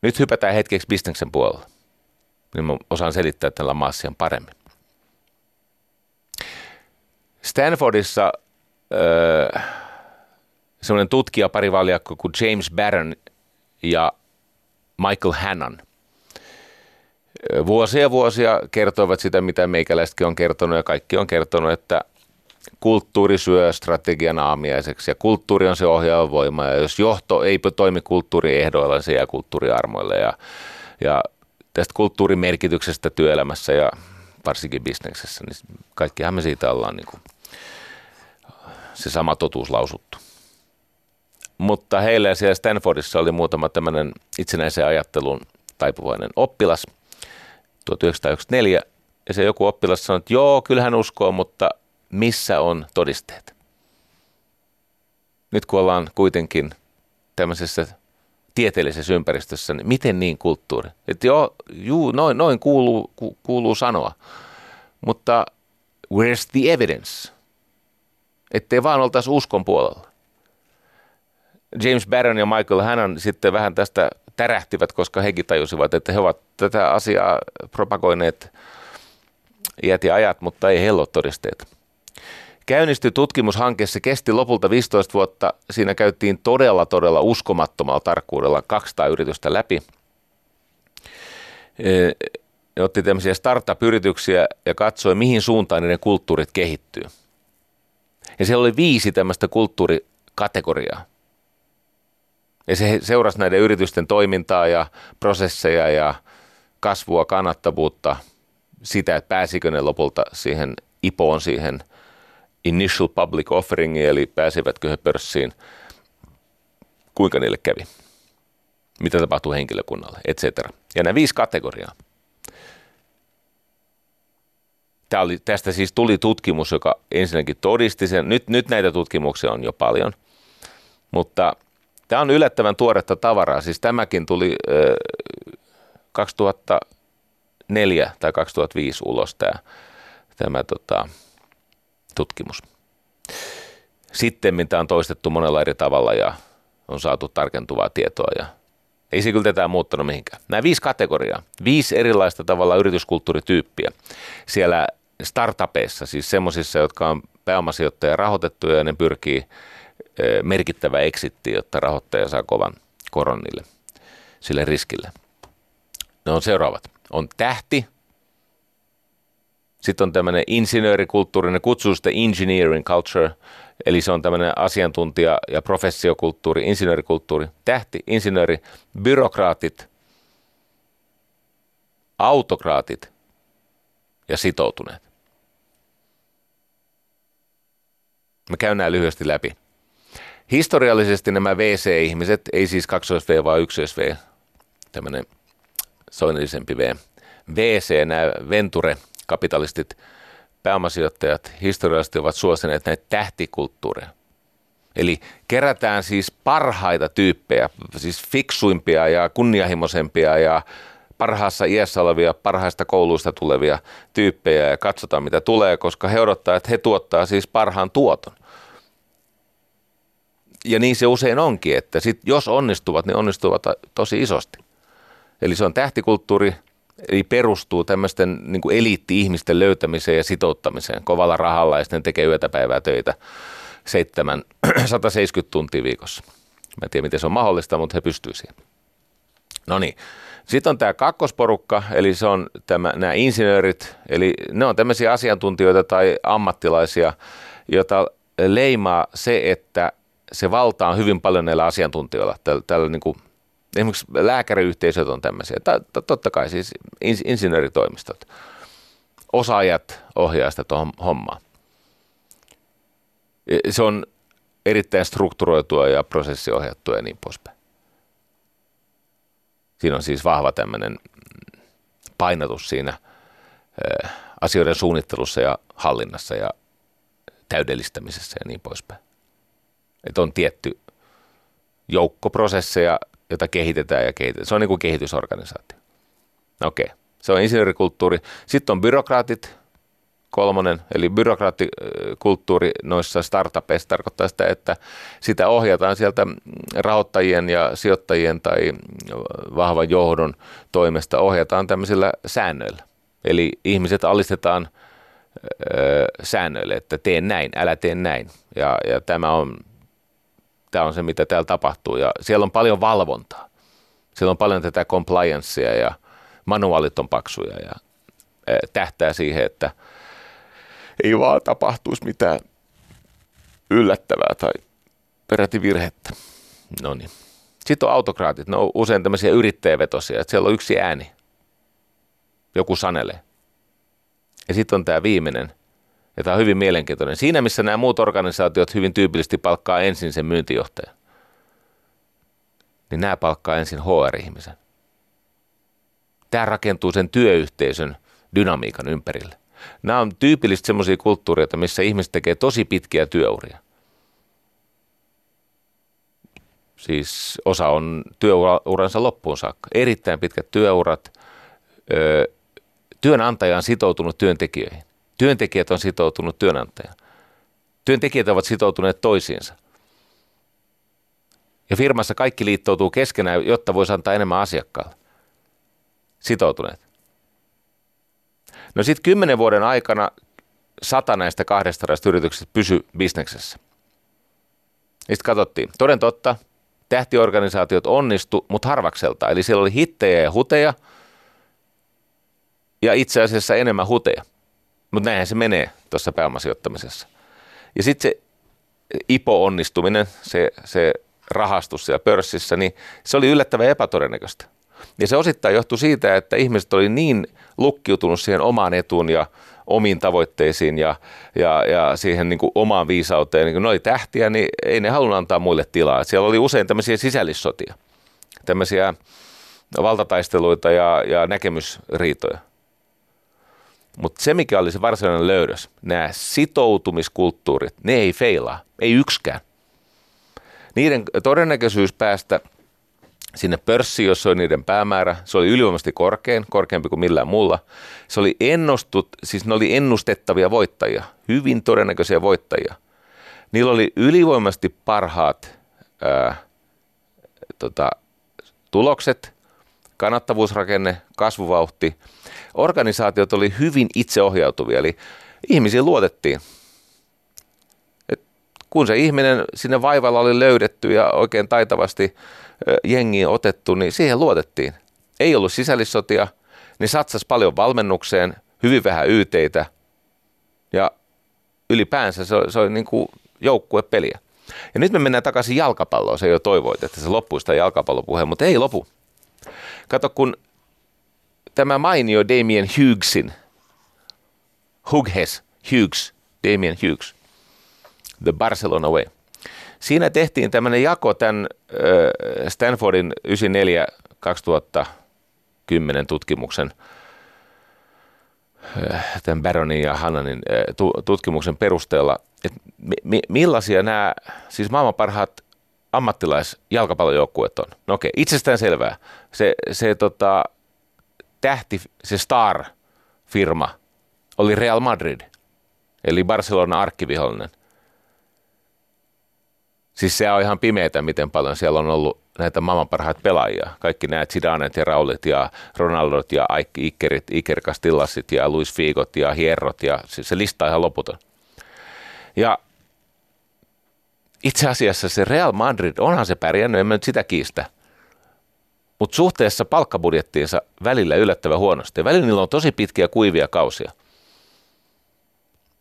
Nyt hypätään hetkeksi bisneksen puolella. Niin mä osaan selittää tämän La Masian paremmin. Stanfordissa äh, semmoinen tutkija pari valjakko kuin James Barron ja Michael Hannon – vuosia vuosia kertoivat sitä, mitä meikäläisetkin on kertonut ja kaikki on kertonut, että kulttuuri syö strategian aamiaiseksi ja kulttuuri on se ohjaava voima ja jos johto ei toimi kulttuuriehdoilla, se jää kulttuuriarmoille ja, ja tästä kulttuurimerkityksestä työelämässä ja varsinkin bisneksessä, niin kaikkihan me siitä ollaan niin kuin se sama totuus lausuttu. Mutta heillä siellä Stanfordissa oli muutama tämmöinen itsenäisen ajattelun taipuvainen oppilas – 1994, ja se joku oppilas sanoi, että joo, kyllähän uskoo, mutta missä on todisteet? Nyt kun ollaan kuitenkin tämmöisessä tieteellisessä ympäristössä, niin miten niin kulttuuri? Että joo, juu, noin, noin kuuluu, ku, kuuluu sanoa, mutta where's the evidence? Ettei vaan oltaisi uskon puolella. James Barron ja Michael Hannon sitten vähän tästä tärähtivät, koska hekin tajusivat, että he ovat tätä asiaa propagoineet iät ja ajat, mutta ei heillä ole todisteet. Käynnistyi tutkimushanke, se kesti lopulta 15 vuotta. Siinä käytiin todella, todella uskomattomalla tarkkuudella 200 yritystä läpi. Ne otti tämmöisiä startup-yrityksiä ja katsoi, mihin suuntaan niiden kulttuurit kehittyy. Ja siellä oli viisi tämmöistä kulttuurikategoriaa. Ja se seurasi näiden yritysten toimintaa ja prosesseja ja kasvua, kannattavuutta, sitä, että pääsikö ne lopulta siihen IPOon, siihen Initial Public Offeringiin, eli pääsivätkö he pörssiin, kuinka niille kävi, mitä tapahtuu henkilökunnalle, etc. Ja nämä viisi kategoriaa. Tämä oli, tästä siis tuli tutkimus, joka ensinnäkin todisti sen. Nyt, nyt näitä tutkimuksia on jo paljon, mutta Tämä on yllättävän tuoretta tavaraa. Siis tämäkin tuli ö, 2004 tai 2005 ulos tämä, tämä tota, tutkimus. Sitten tämä on toistettu monella eri tavalla ja on saatu tarkentuvaa tietoa ja ei se kyllä tätä muuttanut mihinkään. Nämä viisi kategoriaa, viisi erilaista tavalla yrityskulttuurityyppiä siellä startupeissa, siis semmoisissa, jotka on pääomasijoittaja rahoitettuja ja ne pyrkii merkittävä eksitti, jotta rahoittaja saa kovan koron niille, sille riskille. Ne on seuraavat. On tähti, sitten on tämmöinen insinöörikulttuuri, ne kutsuu sitä engineering culture, eli se on tämmöinen asiantuntija- ja professiokulttuuri, insinöörikulttuuri, tähti, insinööri, byrokraatit, autokraatit ja sitoutuneet. Mä käyn nämä lyhyesti läpi. Historiallisesti nämä VC-ihmiset, ei siis 2V vaan 1V, tämmöinen soinnillisempi V. VC, nämä Venture-kapitalistit, pääomasijoittajat historiallisesti ovat suosineet näitä tähtikulttuureja. Eli kerätään siis parhaita tyyppejä, siis fiksuimpia ja kunnianhimoisempia ja parhaassa iässä olevia, parhaista kouluista tulevia tyyppejä ja katsotaan mitä tulee, koska he odottaa, että he tuottaa siis parhaan tuoton ja niin se usein onkin, että sit, jos onnistuvat, niin onnistuvat tosi isosti. Eli se on tähtikulttuuri, eli perustuu tämmöisten niin eliitti-ihmisten löytämiseen ja sitouttamiseen kovalla rahalla ja sitten tekee yötä päivää töitä 7, 170 tuntia viikossa. Mä en tiedä, miten se on mahdollista, mutta he pystyvät siihen. No niin. Sitten on tämä kakkosporukka, eli se on tämä, nämä insinöörit, eli ne on tämmöisiä asiantuntijoita tai ammattilaisia, joita leimaa se, että se valta on hyvin paljon näillä asiantuntijoilla. Tällä, tällä niin kuin, esimerkiksi lääkäriyhteisöt on tämmöisiä. Totta kai siis insinööritoimistot. Osaajat ohjaa sitä tuohon hommaan. Se on erittäin strukturoitua ja prosessiohjattua ja niin poispäin. Siinä on siis vahva tämmöinen painotus siinä asioiden suunnittelussa ja hallinnassa ja täydellistämisessä ja niin poispäin. Että on tietty joukko prosesseja, jota kehitetään ja kehitetään. Se on niin kuin kehitysorganisaatio. Okei, okay. se on insinöörikulttuuri. Sitten on byrokraatit, kolmonen, eli byrokraattikulttuuri noissa startupeissa tarkoittaa sitä, että sitä ohjataan sieltä rahoittajien ja sijoittajien tai vahvan johdon toimesta, ohjataan tämmöisillä säännöillä. Eli ihmiset alistetaan ö, säännöille, että tee näin, älä tee näin. Ja, ja tämä, on, tämä on se, mitä täällä tapahtuu. Ja siellä on paljon valvontaa. Siellä on paljon tätä compliancea ja manuaalit on paksuja ja tähtää siihen, että – ei vaan tapahtuisi mitään yllättävää tai peräti virhettä. No niin. Sitten on autokraatit, ne on usein tämmöisiä yrittäjävetosia, että siellä on yksi ääni. Joku sanelee. Ja sitten on tämä viimeinen, ja tämä on hyvin mielenkiintoinen. Siinä, missä nämä muut organisaatiot hyvin tyypillisesti palkkaa ensin sen myyntijohtajan, niin nämä palkkaa ensin HR-ihmisen. Tämä rakentuu sen työyhteisön dynamiikan ympärille. Nämä on tyypillisesti semmoisia kulttuureita, missä ihmiset tekee tosi pitkiä työuria. Siis osa on työuransa loppuun saakka. Erittäin pitkät työurat. työnantaja on sitoutunut työntekijöihin. Työntekijät on sitoutunut työnantajaan. Työntekijät ovat sitoutuneet toisiinsa. Ja firmassa kaikki liittoutuu keskenään, jotta voisi antaa enemmän asiakkaalle. Sitoutuneet. No sitten kymmenen vuoden aikana sata näistä 200 yrityksestä pysy bisneksessä. Sitten katsottiin, toden totta, tähtiorganisaatiot onnistu, mutta harvakselta. Eli siellä oli hittejä ja huteja, ja itse asiassa enemmän huteja. Mutta näinhän se menee tuossa pääomasijoittamisessa. Ja sitten se IPO-onnistuminen, se, se rahastus siellä pörssissä, niin se oli yllättävän epätodennäköistä. Ja se osittain johtui siitä, että ihmiset oli niin lukkiutunut siihen omaan etuun ja omiin tavoitteisiin ja, ja, ja siihen niin kuin omaan viisauteen. Niin kun ne oli tähtiä, niin ei ne halunnut antaa muille tilaa. Siellä oli usein tämmöisiä sisällissotia, tämmöisiä valtataisteluita ja, ja näkemysriitoja. Mutta se, mikä oli se varsinainen löydös, nämä sitoutumiskulttuurit, ne ei feilaa, ei yksikään. Niiden todennäköisyys päästä – sinne pörssiin, jossa oli niiden päämäärä. Se oli ylivoimaisesti korkein, korkeampi kuin millään muulla. Se oli ennustut, siis ne oli ennustettavia voittajia, hyvin todennäköisiä voittajia. Niillä oli ylivoimaisesti parhaat ää, tota, tulokset, kannattavuusrakenne, kasvuvauhti. Organisaatiot oli hyvin itseohjautuvia, eli ihmisiin luotettiin. Kun se ihminen sinne vaivalla oli löydetty ja oikein taitavasti jengiin otettu, niin siihen luotettiin. Ei ollut sisällissotia, niin satsasi paljon valmennukseen, hyvin vähän yteitä ja ylipäänsä se se oli niin kuin joukkuepeliä. Ja nyt me mennään takaisin jalkapalloon. Se jo toivoit, että se loppuisi tämä jalkapallopuhe, mutta ei lopu. Kato, kun tämä mainio Damien Hughesin, Hughes, Hughes, Damien Hughes, The Barcelona Way – Siinä tehtiin tämmöinen jako tämän Stanfordin 94-2010 tutkimuksen tämän Baronin ja Hannanin tutkimuksen perusteella, että millaisia nämä, siis maailman parhaat ammattilaisjalkapallojoukkueet on. No okei, itsestään selvää. Se, se tota, tähti, se star-firma oli Real Madrid, eli Barcelona arkkivihollinen – Siis se on ihan pimeätä, miten paljon siellä on ollut näitä maailman parhaita pelaajia. Kaikki nämä Zidanet ja Raulit ja Ronaldot ja Ikerit, Iker Castillasit ja Luis Figot ja Hierrot ja se, se lista on ihan loputon. Ja itse asiassa se Real Madrid, onhan se pärjännyt, en mä nyt sitä kiistä. Mutta suhteessa palkkabudjettiinsa välillä yllättävän huonosti. Ja välillä niillä on tosi pitkiä kuivia kausia.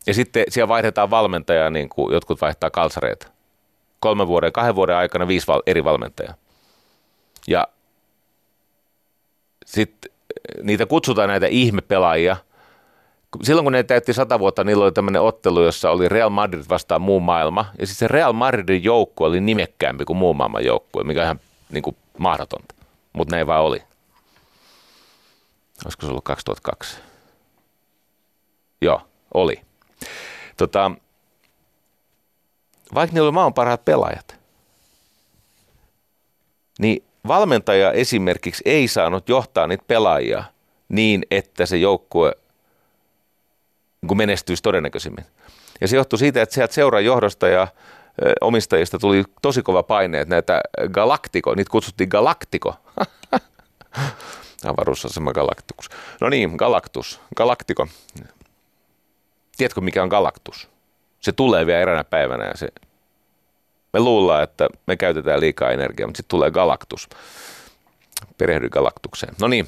Ja sitten siellä vaihdetaan valmentajaa, niin kuin jotkut vaihtaa kalsareita kolmen vuoden, kahden vuoden aikana viisi val- eri valmentajaa. Ja sitten niitä kutsutaan näitä ihmepelaajia. Silloin kun ne täytti sata vuotta, niillä oli tämmöinen ottelu, jossa oli Real Madrid vastaan muu maailma. Ja sitten se Real Madridin joukko oli nimekkäämpi kuin muu maailman joukkue, mikä on ihan niin kuin mahdotonta. Mutta ei vaan oli. olisiko se ollut 2002? Joo, oli. Tota, vaikka niillä oli maan parhaat pelaajat, niin valmentaja esimerkiksi ei saanut johtaa niitä pelaajia niin, että se joukkue niin menestyisi todennäköisimmin. Ja se johtui siitä, että sieltä seuran johdosta ja omistajista tuli tosi kova paine, että näitä galaktiko, niitä kutsuttiin galaktiko. Avaruusasema galaktikus. No niin, galaktus, galaktiko. Tiedätkö mikä on galaktus? Se tulee vielä eräänä päivänä ja se, me luullaan, että me käytetään liikaa energiaa, mutta sitten tulee galaktus. Perehdy galaktukseen. No niin.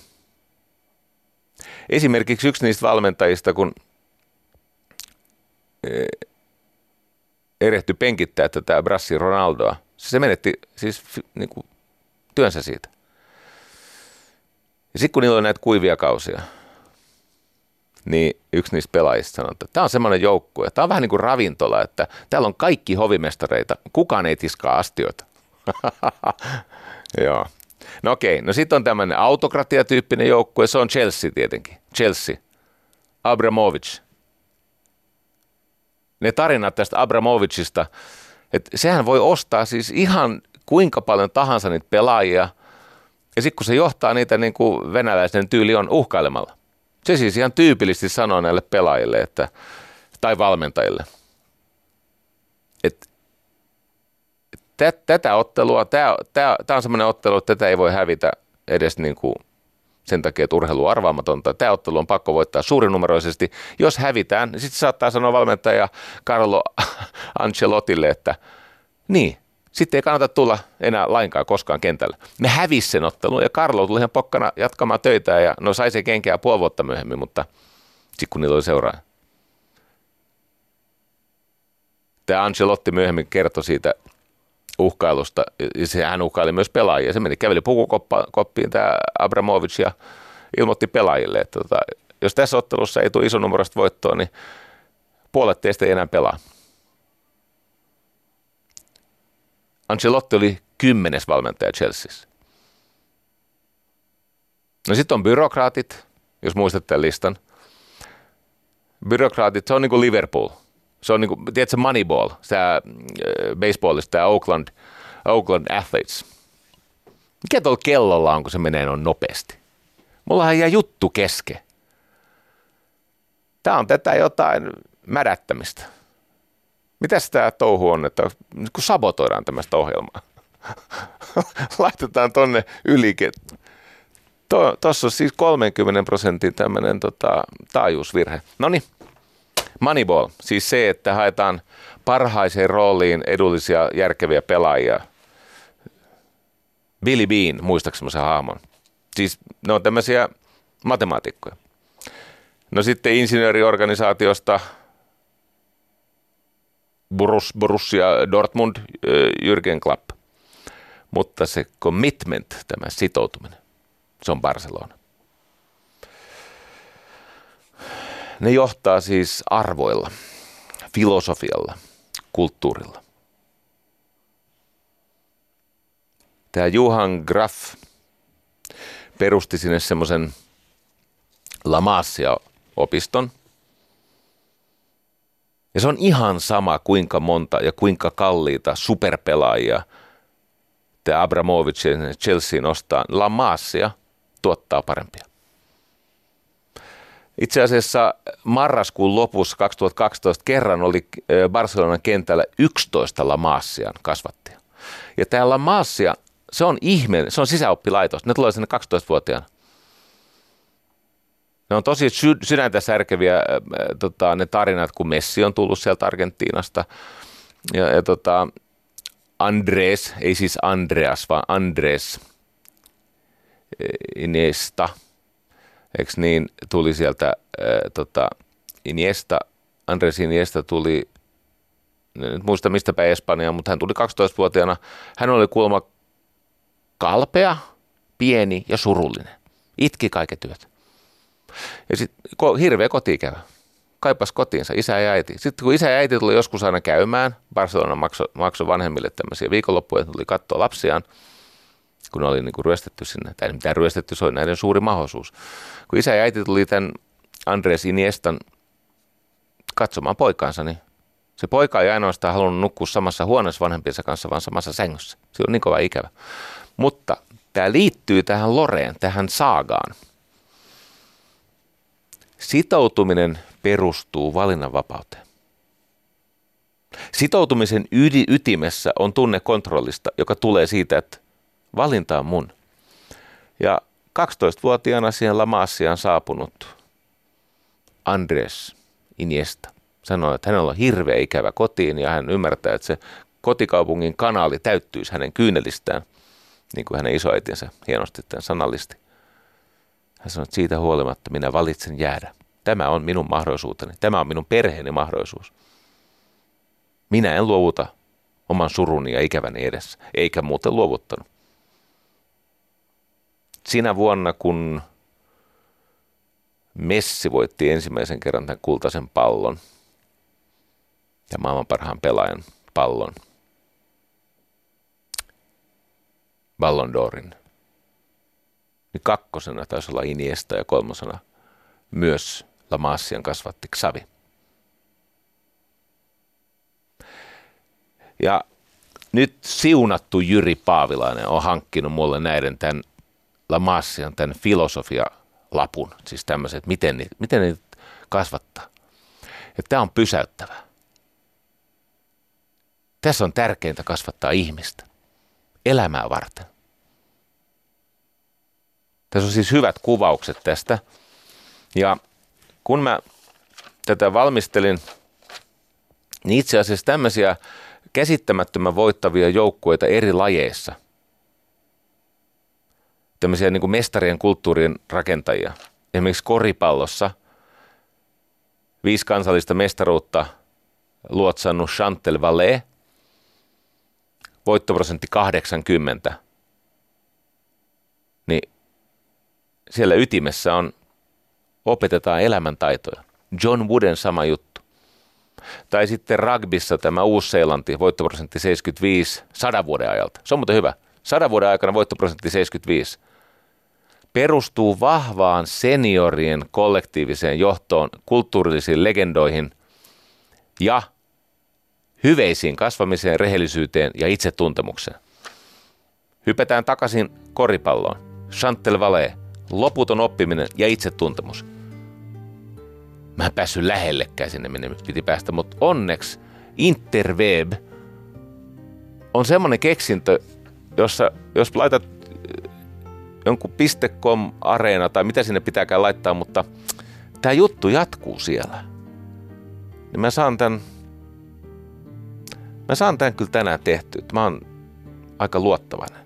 Esimerkiksi yksi niistä valmentajista, kun erehtyi penkittää tätä Brassi Ronaldoa. Se menetti siis niin kuin, työnsä siitä. Ja sitten kun niillä on näitä kuivia kausia, niin yksi niistä pelaajista sanoi, että tämä on semmoinen joukkue, tämä on vähän niin kuin ravintola, että täällä on kaikki hovimestareita, kukaan ei tiskaa astioita. Joo. No okei, no sitten on tämmöinen autokratiatyyppinen joukkue, se on Chelsea tietenkin. Chelsea. Abramovich, ne tarinat tästä Abramovicista, että sehän voi ostaa siis ihan kuinka paljon tahansa niitä pelaajia, ja sitten kun se johtaa niitä niin kuin venäläisen tyyli on uhkailemalla. Se siis ihan tyypillisesti sanoo näille pelaajille että, tai valmentajille, että tätä ottelua, tämä, on semmoinen ottelu, että tätä ei voi hävitä edes niin kuin sen takia, että urheilu on arvaamatonta. Tämä ottelu on pakko voittaa suurinumeroisesti. Jos hävitään, niin sitten saattaa sanoa valmentaja Carlo Ancelotille, että niin, sitten ei kannata tulla enää lainkaan koskaan kentällä. Me hävisi sen ottelun ja Carlo tuli ihan pokkana jatkamaan töitä ja no sai se kenkää puoli vuotta myöhemmin, mutta sitten kun niillä oli seuraaja. Tämä Ancelotti myöhemmin kertoi siitä uhkailusta. Hän uhkaili myös pelaajia. Se meni, käveli pukukoppiin tämä Abramovic ja ilmoitti pelaajille, että tota, jos tässä ottelussa ei tule isonumeroista voittoa, niin puolet teistä ei enää pelaa. Ancelotti oli kymmenes valmentaja Chelseassa. No sitten on byrokraatit, jos muistatte listan. Byrokraatit, se on niin kuin Liverpool – se on niin kuin, tiedätkö, Moneyball, tämä äh, baseballista, tämä Oakland, Oakland Athletes. Mikä tuolla kellolla on, kun se menee noin nopeasti? Mullahan jää juttu keske. Tämä on tätä jotain mädättämistä. Mitäs tämä touhu on, että kun sabotoidaan tämmöistä ohjelmaa? Laitetaan tonne yli. Tuossa on siis 30 prosentin tämmöinen tota, taajuusvirhe. No niin, Moneyball, siis se, että haetaan parhaiseen rooliin edullisia, järkeviä pelaajia. Billy Bean, muistaakseni semmoisen hahmon. Siis ne on tämmöisiä matemaatikkoja. No sitten insinööriorganisaatiosta Borussia Dortmund, Jürgen Klopp. Mutta se commitment, tämä sitoutuminen, se on Barcelona. Ne johtaa siis arvoilla, filosofialla, kulttuurilla. Tämä Johan Graff perusti sinne semmoisen La Masia-opiston. Ja se on ihan sama, kuinka monta ja kuinka kalliita superpelaajia tämä Abramovic ja Chelsea nostaa. La Masia tuottaa parempia. Itse asiassa marraskuun lopussa 2012 kerran oli Barcelonan kentällä 11 Lamassian kasvattia. Ja tämä Lamassia, se on ihme, se on sisäoppilaitos. Ne tulee sinne 12-vuotiaana. Ne on tosi sy- sydäntä särkeviä äh, tota, ne tarinat, kun Messi on tullut sieltä Argentiinasta. Ja, ja tota, Andres, ei siis Andreas, vaan Andres Iniesta – eikö niin, tuli sieltä ää, tota, Iniesta, Andres Iniesta tuli, en muista mistä päin Espanjaa, mutta hän tuli 12-vuotiaana. Hän oli kuulemma kalpea, pieni ja surullinen. Itki kaiket työt. Ja sitten hirveä kotiikävä. Kaipas kotiinsa, isä ja äiti. Sitten kun isä ja äiti tuli joskus aina käymään, Barcelona maksoi makso vanhemmille tämmöisiä viikonloppuja, tuli katsoa lapsiaan, kun oli niin kuin ryöstetty sinne. Tai mitä ryöstetty, se oli näiden suuri mahdollisuus. Kun isä ja äiti tuli tämän Andres Iniestan katsomaan poikaansa, niin se poika ei ainoastaan halunnut nukkua samassa huoneessa vanhempiensa kanssa, vaan samassa sängyssä. Se on niin kova ikävä. Mutta tämä liittyy tähän Loreen, tähän saagaan. Sitoutuminen perustuu valinnanvapauteen. Sitoutumisen ydi, ytimessä on tunne kontrollista, joka tulee siitä, että valinta on mun. Ja 12-vuotiaana siihen Lamassiaan saapunut Andres Iniesta sanoi, että hänellä on hirveä ikävä kotiin ja hän ymmärtää, että se kotikaupungin kanaali täyttyisi hänen kyynelistään, niin kuin hänen isoäitinsä hienosti tämän sanallisti. Hän sanoi, että siitä huolimatta minä valitsen jäädä. Tämä on minun mahdollisuuteni. Tämä on minun perheeni mahdollisuus. Minä en luovuta oman suruni ja ikäväni edessä, eikä muuten luovuttanut. Siinä vuonna, kun Messi voitti ensimmäisen kerran tämän kultaisen pallon ja maailman parhaan pelaajan pallon, Ballon d'Orin, niin kakkosena taisi olla Iniesta ja kolmosena myös Lamassian kasvatti Xavi. Ja nyt siunattu Jyri Paavilainen on hankkinut mulle näiden tämän Lamassian, tämän filosofia-lapun, siis tämmöiset, miten niitä, miten niitä kasvattaa. Ja tämä on pysäyttävää. Tässä on tärkeintä kasvattaa ihmistä elämää varten. Tässä on siis hyvät kuvaukset tästä. Ja kun mä tätä valmistelin, niin itse asiassa tämmöisiä käsittämättömän voittavia joukkueita eri lajeissa. Tämmöisiä niin kuin mestarien kulttuurin rakentajia. Esimerkiksi koripallossa viisi kansallista mestaruutta luotsannut Chantel Vallee, voittoprosentti 80. Niin siellä ytimessä on, opetetaan elämäntaitoja. John Wooden sama juttu. Tai sitten rugbyssa tämä Uusi-Seelanti, voittoprosentti 75 sadan vuoden ajalta. Se on muuten hyvä. Sadan vuoden aikana voittoprosentti 75. Perustuu vahvaan seniorien kollektiiviseen johtoon, kulttuurillisiin legendoihin ja hyveisiin kasvamiseen, rehellisyyteen ja itsetuntemukseen. Hypätään takaisin koripalloon. Chantel Valet, loputon oppiminen ja itsetuntemus. Mä en päässyt lähellekään sinne, minne piti päästä, mutta onneksi Interweb on semmoinen keksintö, jossa jos laitat äh, jonkun .com areena tai mitä sinne pitääkään laittaa, mutta tämä juttu jatkuu siellä. Niin mä saan tämän, mä saan tämän kyllä tänään tehtyä. Mä oon aika luottavainen.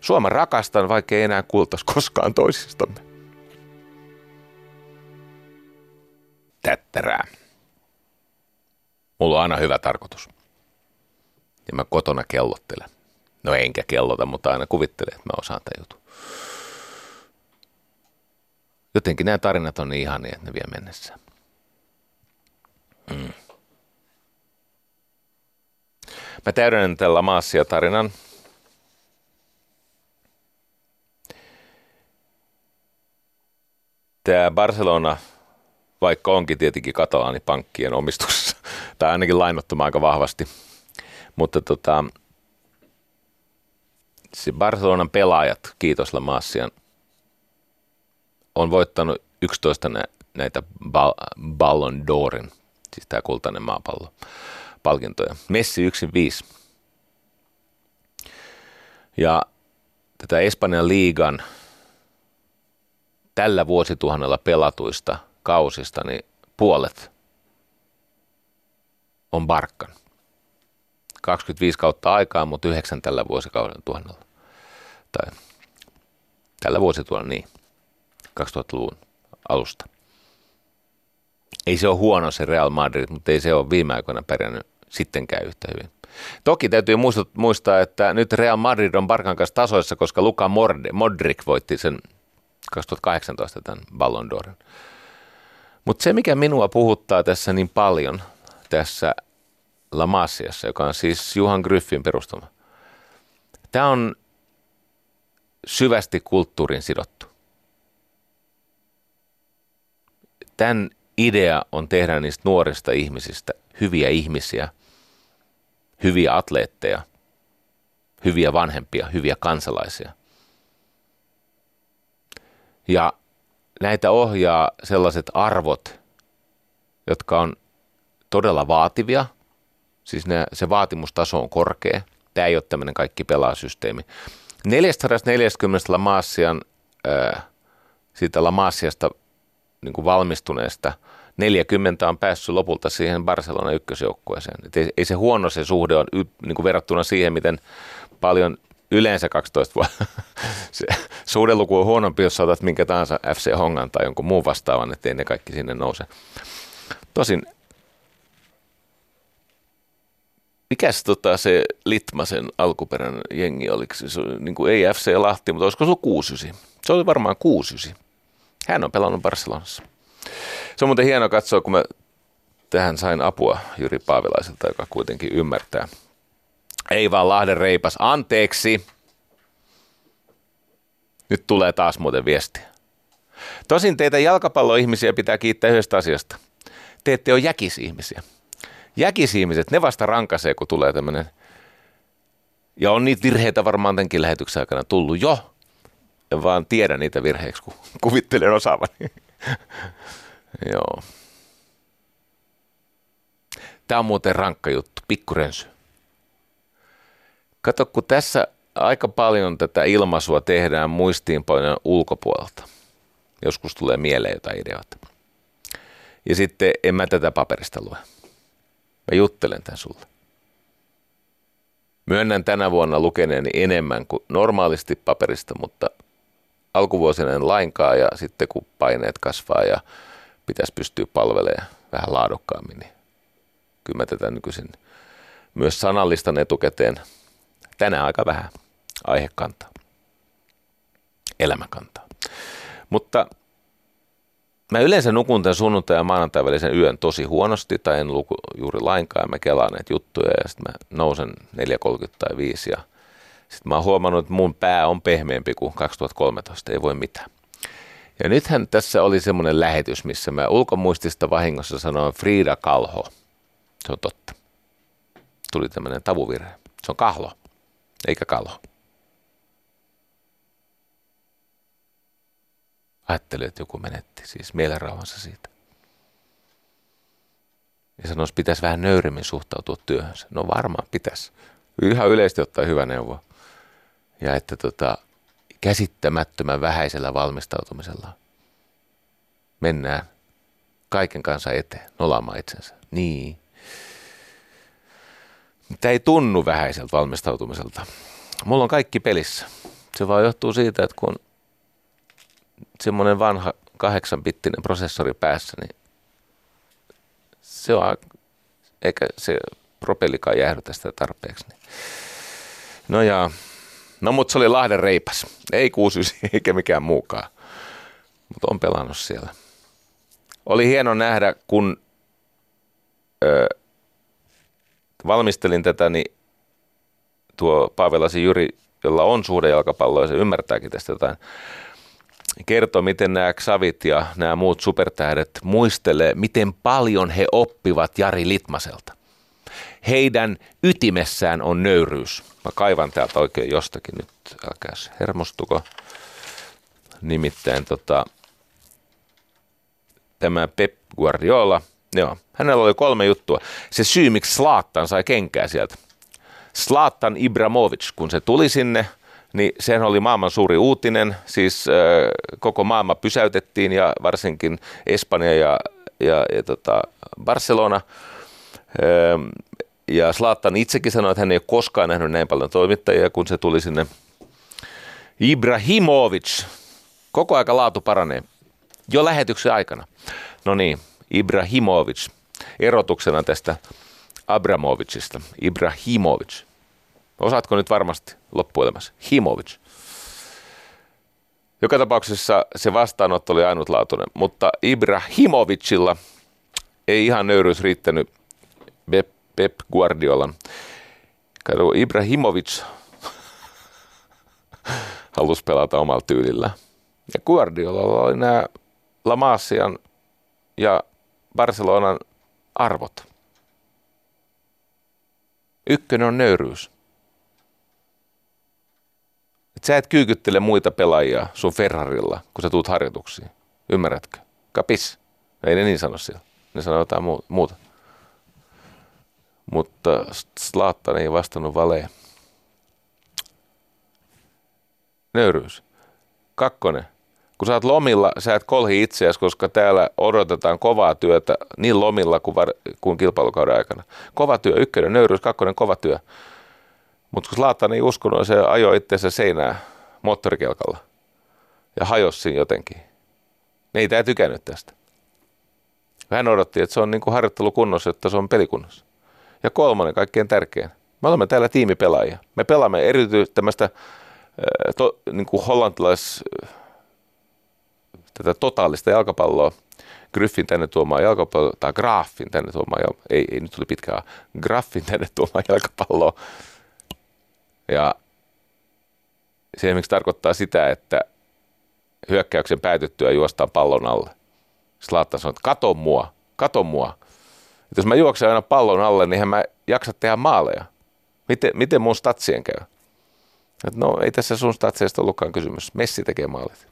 Suomen rakastan, vaikka ei enää kuultaisi koskaan toisistamme. tättärää. Mulla on aina hyvä tarkoitus. Ja mä kotona kellottelen. No enkä kellota, mutta aina kuvittelen, että mä osaan tämän jutun. Jotenkin nämä tarinat on niin ihania, että ne vie mennessä. Mm. Mä täydennän tällä maassia tarinan. Tämä Barcelona vaikka onkin tietenkin katalaanipankkien omistuksessa, tai ainakin lainottama aika vahvasti. Mutta tota, se Barcelonan pelaajat, kiitos Lamassian, on voittanut 11 nä- näitä Ballon d'Orin, siis tämä kultainen maapallo, palkintoja. Messi yksin viisi. Ja tätä Espanjan liigan tällä vuosituhannella pelatuista – kausista, niin puolet on Barkkan. 25 kautta aikaa, mutta yhdeksän tällä vuosikauden tuhannella. Tai tällä vuosituhannella, niin, 2000-luvun alusta. Ei se ole huono se Real Madrid, mutta ei se ole viime aikoina pärjännyt sittenkään yhtä hyvin. Toki täytyy muistaa, että nyt Real Madrid on Barkan kanssa tasoissa, koska Luka Modric voitti sen 2018 tämän Ballon d'Orin. Mutta se, mikä minua puhuttaa tässä niin paljon, tässä La Masiassa, joka on siis Juhan Gryffin perustama, tämä on syvästi kulttuurin sidottu. Tämän idea on tehdä niistä nuorista ihmisistä hyviä ihmisiä, hyviä atleetteja, hyviä vanhempia, hyviä kansalaisia. Ja näitä ohjaa sellaiset arvot, jotka on todella vaativia, siis ne, se vaatimustaso on korkea. Tämä ei ole tämmöinen kaikki pelaasysteemi. 440 Lamassian, siitä Lamassiasta niin kuin valmistuneesta 40 on päässyt lopulta siihen Barcelona ykkösjoukkueeseen. ei, ei se huono se suhde on niin kuin verrattuna siihen, miten paljon yleensä 12 vuotta. se suhdeluku on huonompi, jos saatat minkä tahansa FC Hongan tai jonkun muun vastaavan, ettei ne kaikki sinne nouse. Tosin, mikäs tota se Litmasen alkuperäinen jengi, oliko se, se niin kuin ei FC Lahti, mutta olisiko se ollut 69? Se oli varmaan 69. Hän on pelannut Barcelonassa. Se on muuten hieno katsoa, kun mä tähän sain apua Jyri Paavilaiselta, joka kuitenkin ymmärtää. Ei vaan Lahden reipas, anteeksi. Nyt tulee taas muuten viestiä. Tosin teitä jalkapalloihmisiä pitää kiittää yhdestä asiasta. Te ette ole jäkisihmisiä. Jäkisihmiset, ne vasta rankaisee, kun tulee tämmöinen. Ja on niitä virheitä varmaan tämänkin lähetyksen aikana tullut jo. Ja vaan tiedän niitä virheiksi, kun kuvittelen osaavani. Joo. Tämä on muuten rankka juttu, pikkurensy. Kato, kun tässä aika paljon tätä ilmaisua tehdään muistiinpanojen ulkopuolelta. Joskus tulee mieleen jotain ideoita. Ja sitten en mä tätä paperista lue. Mä juttelen tämän sulle. Myönnän tänä vuonna lukeneeni enemmän kuin normaalisti paperista, mutta alkuvuosina en lainkaan ja sitten kun paineet kasvaa ja pitäisi pystyä palvelemaan vähän laadukkaammin, niin kyllä mä tätä nykyisin myös sanallistan etukäteen. Tänään aika vähän aihekantaa, elämäkantaa. Mutta mä yleensä nukun tämän sunnuntai- ja maanantai välisen yön tosi huonosti tai en luku juuri lainkaan. Mä kelaan näitä juttuja ja sitten mä nousen 4.30 tai 5 ja sitten mä oon huomannut, että mun pää on pehmeämpi kuin 2013, ei voi mitään. Ja nythän tässä oli semmoinen lähetys, missä mä ulkomuistista vahingossa sanoin Frida Kalho. Se on totta. Tuli tämmöinen tavuvirhe. Se on kahlo, eikä kalho. Ajattelin, että joku menetti siis mielenrauhansa siitä. Ja sanoisi, pitäisi vähän nöyrimmin suhtautua työhönsä. No varmaan pitäisi. Ihan yleisesti ottaa hyvä neuvo. Ja että tota, käsittämättömän vähäisellä valmistautumisella mennään kaiken kanssa eteen, nolaamaan itsensä. Niin. Tämä ei tunnu vähäiseltä valmistautumiselta. Mulla on kaikki pelissä. Se vaan johtuu siitä, että kun semmoinen vanha kahdeksanbittinen prosessori päässä, niin se on, eikä se propellikaan jäähdytä sitä tarpeeksi. Niin. No ja No mutta se oli Lahden reipas. Ei 69 eikä mikään muukaan. Mutta on pelannut siellä. Oli hieno nähdä, kun ö, valmistelin tätä, niin tuo Paavelasi Jyri, jolla on suhde jalkapalloa ja se ymmärtääkin tästä jotain, kertoi, miten nämä Xavit ja nämä muut supertähdet muistelee, miten paljon he oppivat Jari Litmaselta heidän ytimessään on nöyryys. Mä kaivan täältä oikein jostakin nyt, älkääs hermostuko. Nimittäin tota, tämä Pep Guardiola, joo, hänellä oli kolme juttua. Se syy, miksi Slaattan sai kenkää sieltä. Slaattan Ibramovic, kun se tuli sinne, niin sehän oli maailman suuri uutinen, siis äh, koko maailma pysäytettiin ja varsinkin Espanja ja, ja, ja tota Barcelona. Äh, ja Slaattan itsekin sanoi, että hän ei ole koskaan nähnyt näin paljon toimittajia, kun se tuli sinne. Ibrahimovic. Koko aika laatu paranee. Jo lähetyksen aikana. No niin, Ibrahimovic. Erotuksena tästä Abramovicista. Ibrahimovic. Osaatko nyt varmasti loppuelämässä? Himovic. Joka tapauksessa se vastaanotto oli ainutlaatuinen, mutta Ibrahimovicilla ei ihan nöyryys riittänyt Pep Guardiolan. Kato, Ibrahimovic halusi pelata omalla tyylillä. Ja Guardiolalla oli nämä La Masian ja Barcelonan arvot. Ykkönen on nöyryys. Et sä et kyykyttele muita pelaajia sun Ferrarilla, kun sä tuut harjoituksiin. Ymmärrätkö? Kapis. Ei ne niin sano siellä. Ne sanoo jotain muuta. Mutta Slaattan ei vastannut valeen. Nöyryys. Kakkonen. Kun sä oot lomilla, sä et kolhi itseäsi, koska täällä odotetaan kovaa työtä niin lomilla kuin, var- kuin kilpailukauden aikana. Kova työ, ykkönen, nöyryys, kakkonen, kova työ. Mutta kun Slaattan ei uskonut, se ajoi itseensä seinää moottorikelkalla ja hajosi siinä jotenkin. Ne ei tää tykännyt tästä. Hän odotti, että se on niin kuin harjoittelukunnossa, että se on pelikunnossa. Ja kolmannen, kaikkein tärkein. Me olemme täällä tiimipelaajia. Me pelaamme erityisesti tämmöistä to, niin kuin hollantilais, tätä totaalista jalkapalloa, Griffin tänne tuomaan jalkapalloa, tai Graffin tänne tuomaan, ei, ei nyt tuli pitkään, Graffin tänne tuomaan jalkapalloa. Ja se esimerkiksi tarkoittaa sitä, että hyökkäyksen päätyttyä juostaan pallon alle. Slaattan sanoo, että kato mua, kato mua. Et jos mä juoksen aina pallon alle, niin mä jaksa tehdä maaleja. Miten, miten mun statsien käy? Et no ei tässä sun statseista ollutkaan kysymys. Messi tekee maalit.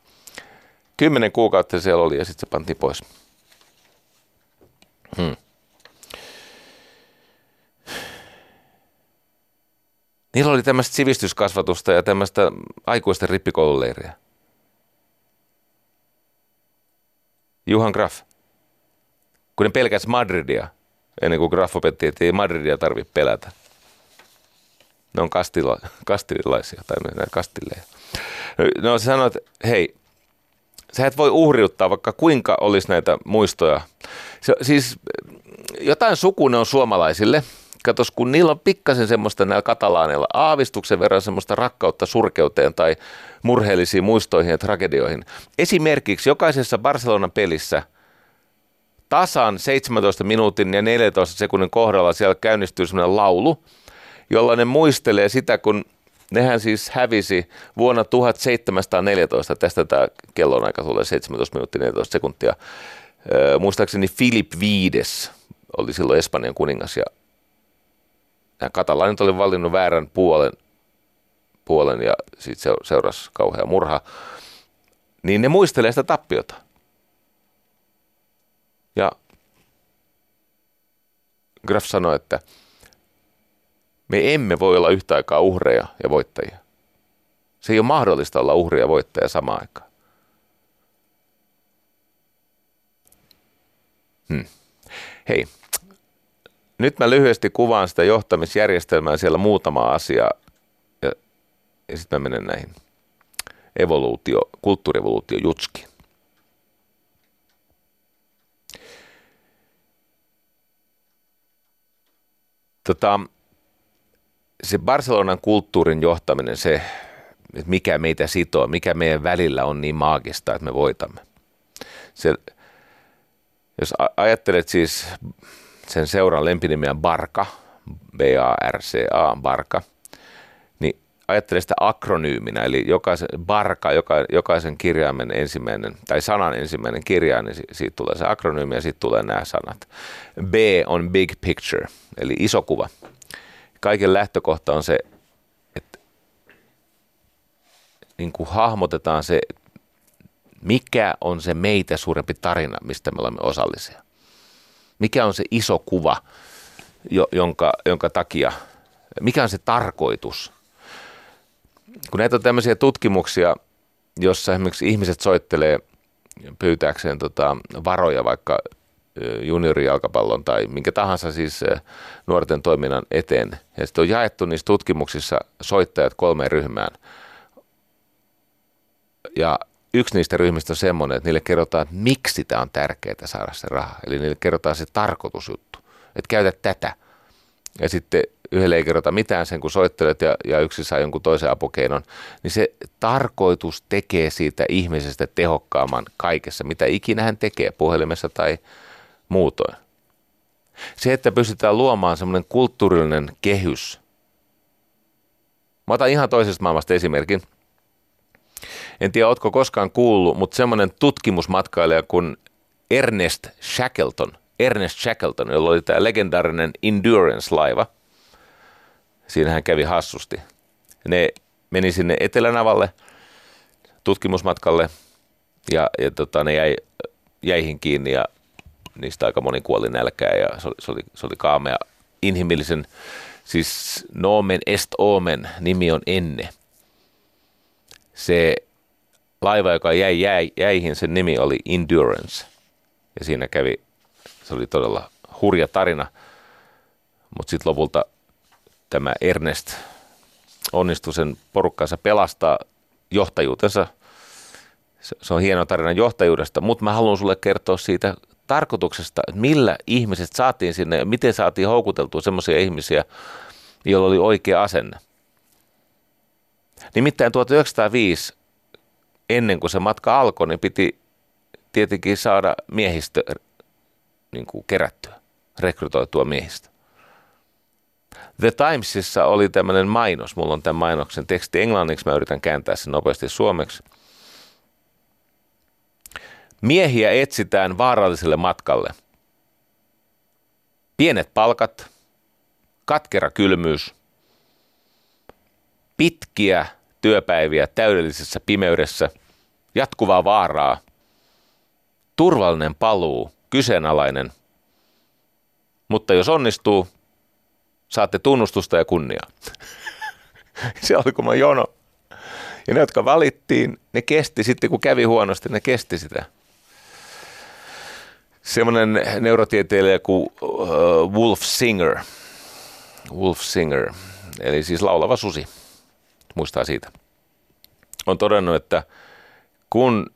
Kymmenen kuukautta siellä oli ja sitten se pantiin pois. Hmm. Niillä oli tämmöistä sivistyskasvatusta ja tämmöistä aikuisten rippikoululeiriä. Juhan Graff. Kun ne pelkäs Madridia, ennen kuin Graff opetti, että ei Madridia tarvitse pelätä. Ne on kastila, kastililaisia tai kastilleja. No se sanoi, että hei, sä et voi uhriuttaa vaikka kuinka olisi näitä muistoja. Se, siis jotain suku ne on suomalaisille. Katos, kun niillä on pikkasen semmoista näillä katalaaneilla aavistuksen verran semmoista rakkautta surkeuteen tai murheellisiin muistoihin ja tragedioihin. Esimerkiksi jokaisessa Barcelonan pelissä tasan 17 minuutin ja 14 sekunnin kohdalla siellä käynnistyy semmoinen laulu – jolla ne muistelee sitä, kun nehän siis hävisi vuonna 1714, tästä tämä kellonaika tulee 17 minuuttia 14 sekuntia, muistaakseni Filip V oli silloin Espanjan kuningas ja nämä oli valinnut väärän puolen, puolen ja sitten seurasi kauhea murha, niin ne muistelee sitä tappiota. Ja Graf sanoi, että me emme voi olla yhtä aikaa uhreja ja voittajia. Se ei ole mahdollista olla uhria ja voittaja samaan aikaan. Hmm. Hei, nyt mä lyhyesti kuvaan sitä johtamisjärjestelmää siellä muutama asia ja, ja sitten mä menen näihin evoluutio, kulttuurievoluutio jutskiin. Tota, se Barcelonan kulttuurin johtaminen, se, että mikä meitä sitoo, mikä meidän välillä on niin maagista, että me voitamme. Se, jos ajattelet siis sen seuran lempinimiä Barka, B-A-R-C-A, Barka, niin ajattele sitä akronyyminä, eli jokaisen, Barka, joka, jokaisen kirjaimen ensimmäinen, tai sanan ensimmäinen kirjain, niin siitä tulee se akronyymi ja sitten tulee nämä sanat. B on big picture, eli iso kuva kaiken lähtökohta on se, että niin kuin hahmotetaan se, mikä on se meitä suurempi tarina, mistä me olemme osallisia. Mikä on se iso kuva, jonka, jonka takia, mikä on se tarkoitus. Kun näitä on tämmöisiä tutkimuksia, jossa esimerkiksi ihmiset soittelee pyytääkseen tota varoja vaikka juniorijalkapallon tai minkä tahansa siis nuorten toiminnan eteen. Ja sitten on jaettu niissä tutkimuksissa soittajat kolmeen ryhmään. Ja yksi niistä ryhmistä on semmoinen, että niille kerrotaan, että miksi tämä on tärkeää saada se raha. Eli niille kerrotaan se tarkoitusjuttu, että käytä tätä. Ja sitten yhdelle ei kerrota mitään sen, kun soittelet ja, ja yksi saa jonkun toisen apukeinon, niin se tarkoitus tekee siitä ihmisestä tehokkaamman kaikessa, mitä ikinä hän tekee puhelimessa tai muutoin. Se, että pystytään luomaan semmoinen kulttuurillinen kehys. Mä otan ihan toisesta maailmasta esimerkin. En tiedä, ootko koskaan kuullut, mutta semmoinen tutkimusmatkailija kuin Ernest Shackleton, Ernest Shackleton, jolla oli tämä legendaarinen Endurance-laiva. Siinä hän kävi hassusti. Ne meni sinne Etelänavalle tutkimusmatkalle ja, ja tota, ne jäi jäihin kiinni ja niistä aika moni kuoli nälkään ja se oli, se oli, se oli kaamea inhimillisen, siis Nomen est Omen nimi on Enne. Se laiva, joka jäi, jäi jäihin, sen nimi oli Endurance. Ja siinä kävi, se oli todella hurja tarina, mutta sitten lopulta tämä Ernest onnistui sen porukkaansa pelastaa johtajuutensa. Se on hieno tarina johtajuudesta, mutta mä haluan sulle kertoa siitä tarkoituksesta, että millä ihmiset saatiin sinne ja miten saatiin houkuteltua semmoisia ihmisiä, joilla oli oikea asenne. Nimittäin 1905, ennen kuin se matka alkoi, niin piti tietenkin saada miehistö niin kuin kerättyä, rekrytoitua miehistä. The Timesissa oli tämmöinen mainos, mulla on tämän mainoksen teksti englanniksi, mä yritän kääntää sen nopeasti suomeksi. Miehiä etsitään vaaralliselle matkalle. Pienet palkat, katkera kylmyys, pitkiä työpäiviä täydellisessä pimeydessä, jatkuvaa vaaraa, turvallinen paluu, kyseenalainen. Mutta jos onnistuu, saatte tunnustusta ja kunniaa. Se oli kuin jono. Ja ne, jotka valittiin, ne kesti sitten, kun kävi huonosti, ne kesti sitä. Semmoinen neurotieteilijä kuin uh, Wolf Singer, Wolf Singer, eli siis laulava susi, muistaa siitä, on todennut, että kun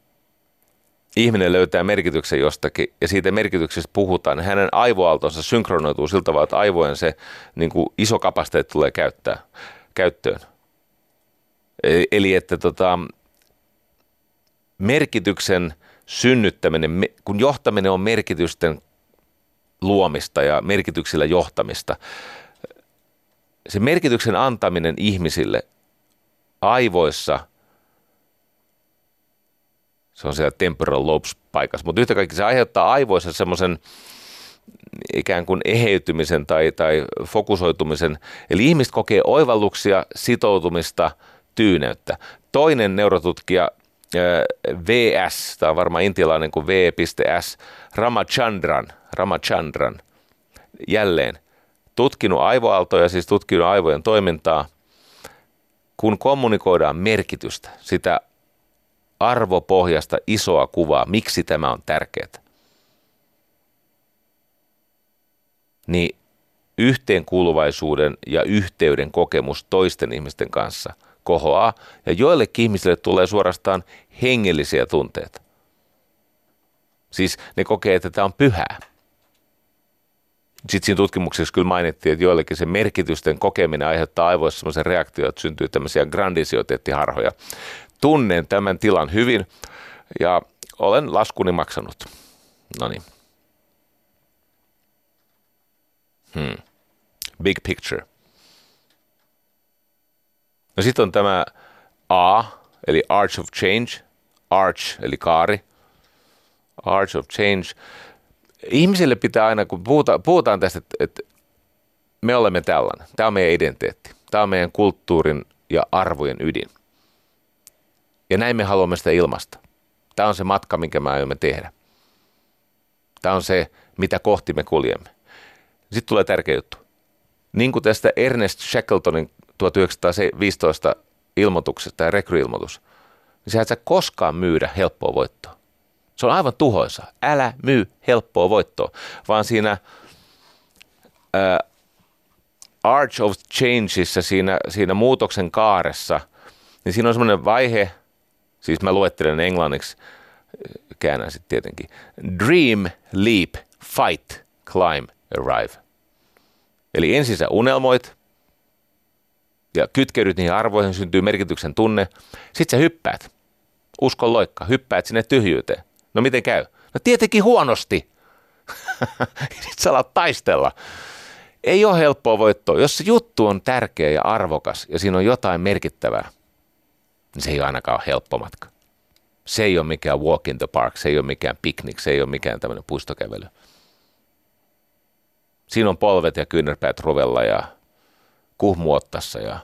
ihminen löytää merkityksen jostakin ja siitä merkityksestä puhutaan, niin hänen aivoaaltonsa synkronoituu siltä tavalla, että aivojen se niin kuin iso kapasiteetti tulee käyttää, käyttöön. Eli, eli että tota, merkityksen synnyttäminen, kun johtaminen on merkitysten luomista ja merkityksillä johtamista, se merkityksen antaminen ihmisille aivoissa – se on siellä temporal lobes paikassa, mutta yhtä kaikki se aiheuttaa aivoissa semmoisen ikään kuin eheytymisen tai, tai fokusoitumisen. Eli ihmiset kokee oivalluksia, sitoutumista, tyyneyttä. Toinen neurotutkija VS, tämä on varmaan intialainen kuin V.S. Ramachandran, Ramachandran, jälleen tutkinut aivoaaltoja, siis tutkinut aivojen toimintaa, kun kommunikoidaan merkitystä, sitä arvopohjasta isoa kuvaa, miksi tämä on tärkeää. Niin yhteenkuuluvaisuuden ja yhteyden kokemus toisten ihmisten kanssa kohoaa ja joillekin ihmisille tulee suorastaan hengellisiä tunteita. Siis ne kokee, että tämä on pyhää. Sitten siinä tutkimuksessa kyllä mainittiin, että joillekin se merkitysten kokeminen aiheuttaa aivoissa sellaisen reaktion, että syntyy tämmöisiä grandisioteettiharhoja tunnen tämän tilan hyvin ja olen laskuni maksanut. No niin. Hmm. Big picture. No sitten on tämä A, eli Arch of Change. Arch, eli kaari. Arch of Change. Ihmisille pitää aina, kun puhutaan, puhutaan tästä, että, että me olemme tällainen. Tämä on meidän identiteetti. Tämä on meidän kulttuurin ja arvojen ydin. Ja näin me haluamme sitä ilmasta. Tämä on se matka, minkä me aiomme tehdä. Tämä on se, mitä kohti me kuljemme. Sitten tulee tärkeä juttu. Niin kuin tästä Ernest Shackletonin 1915 ilmoituksesta ja rekryilmoitus, niin et sä koskaan myydä helppoa voittoa. Se on aivan tuhoisa. Älä myy helppoa voittoa, vaan siinä uh, Arch of Changeissa, siinä, siinä muutoksen kaaressa, niin siinä on semmoinen vaihe, Siis mä luettelen englanniksi, käännän sitten tietenkin. Dream, leap, fight, climb, arrive. Eli ensin sä unelmoit ja kytkeydyt niihin arvoihin, syntyy merkityksen tunne. Sitten sä hyppäät. Uskon loikka, hyppäät sinne tyhjyyteen. No miten käy? No tietenkin huonosti. Sitten sä alat taistella. Ei ole helppoa voittoa. Jos se juttu on tärkeä ja arvokas ja siinä on jotain merkittävää – niin se ei ole ainakaan helppo matka. Se ei ole mikään walk in the park, se ei ole mikään piknik, se ei ole mikään tämmöinen puistokävely. Siinä on polvet ja kyynärpäät rovella ja kuhmuottassa ja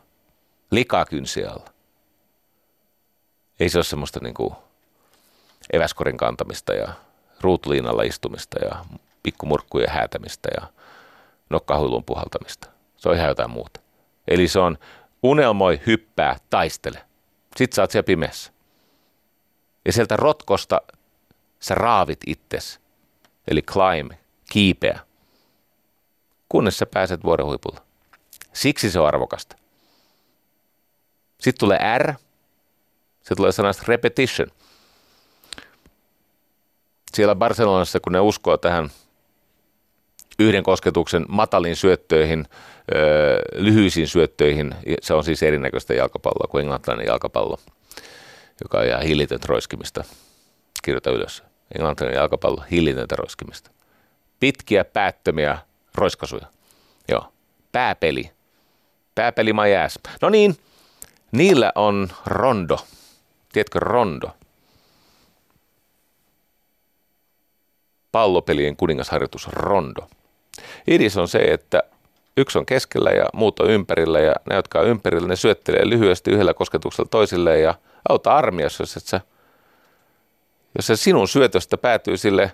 likaa kynsialla. Ei se ole semmoista niin kuin eväskorin kantamista ja ruutuliinalla istumista ja pikkumurkkujen häätämistä ja nokkahuilun puhaltamista. Se on ihan jotain muuta. Eli se on unelmoi, hyppää, taistele. Sitten sä oot siellä pimeässä. Ja sieltä rotkosta sä raavit itses. Eli climb, kiipeä. Kunnes sä pääset vuoren huipulla. Siksi se on arvokasta. Sitten tulee R. Se tulee sanasta repetition. Siellä Barcelonassa, kun ne uskoo tähän yhden kosketuksen mataliin syöttöihin, lyhyisiin syöttöihin, se on siis erinäköistä jalkapalloa kuin englantilainen jalkapallo, joka on ihan hillitöntä roiskimista. Kirjoita ylös. Englantilainen jalkapallo, hillitöntä roiskimista. Pitkiä, päättömiä roiskasuja. Joo. Pääpeli. Pääpeli my ass. No niin, niillä on rondo. Tiedätkö rondo? Pallopelien kuningasharjoitus rondo. Idis on se, että yksi on keskellä ja muut on ympärillä ja ne, jotka on ympärillä, ne syöttelee lyhyesti yhdellä kosketuksella toisille ja auta armiassa, jos et sä, jos se sinun syötöstä päätyy sille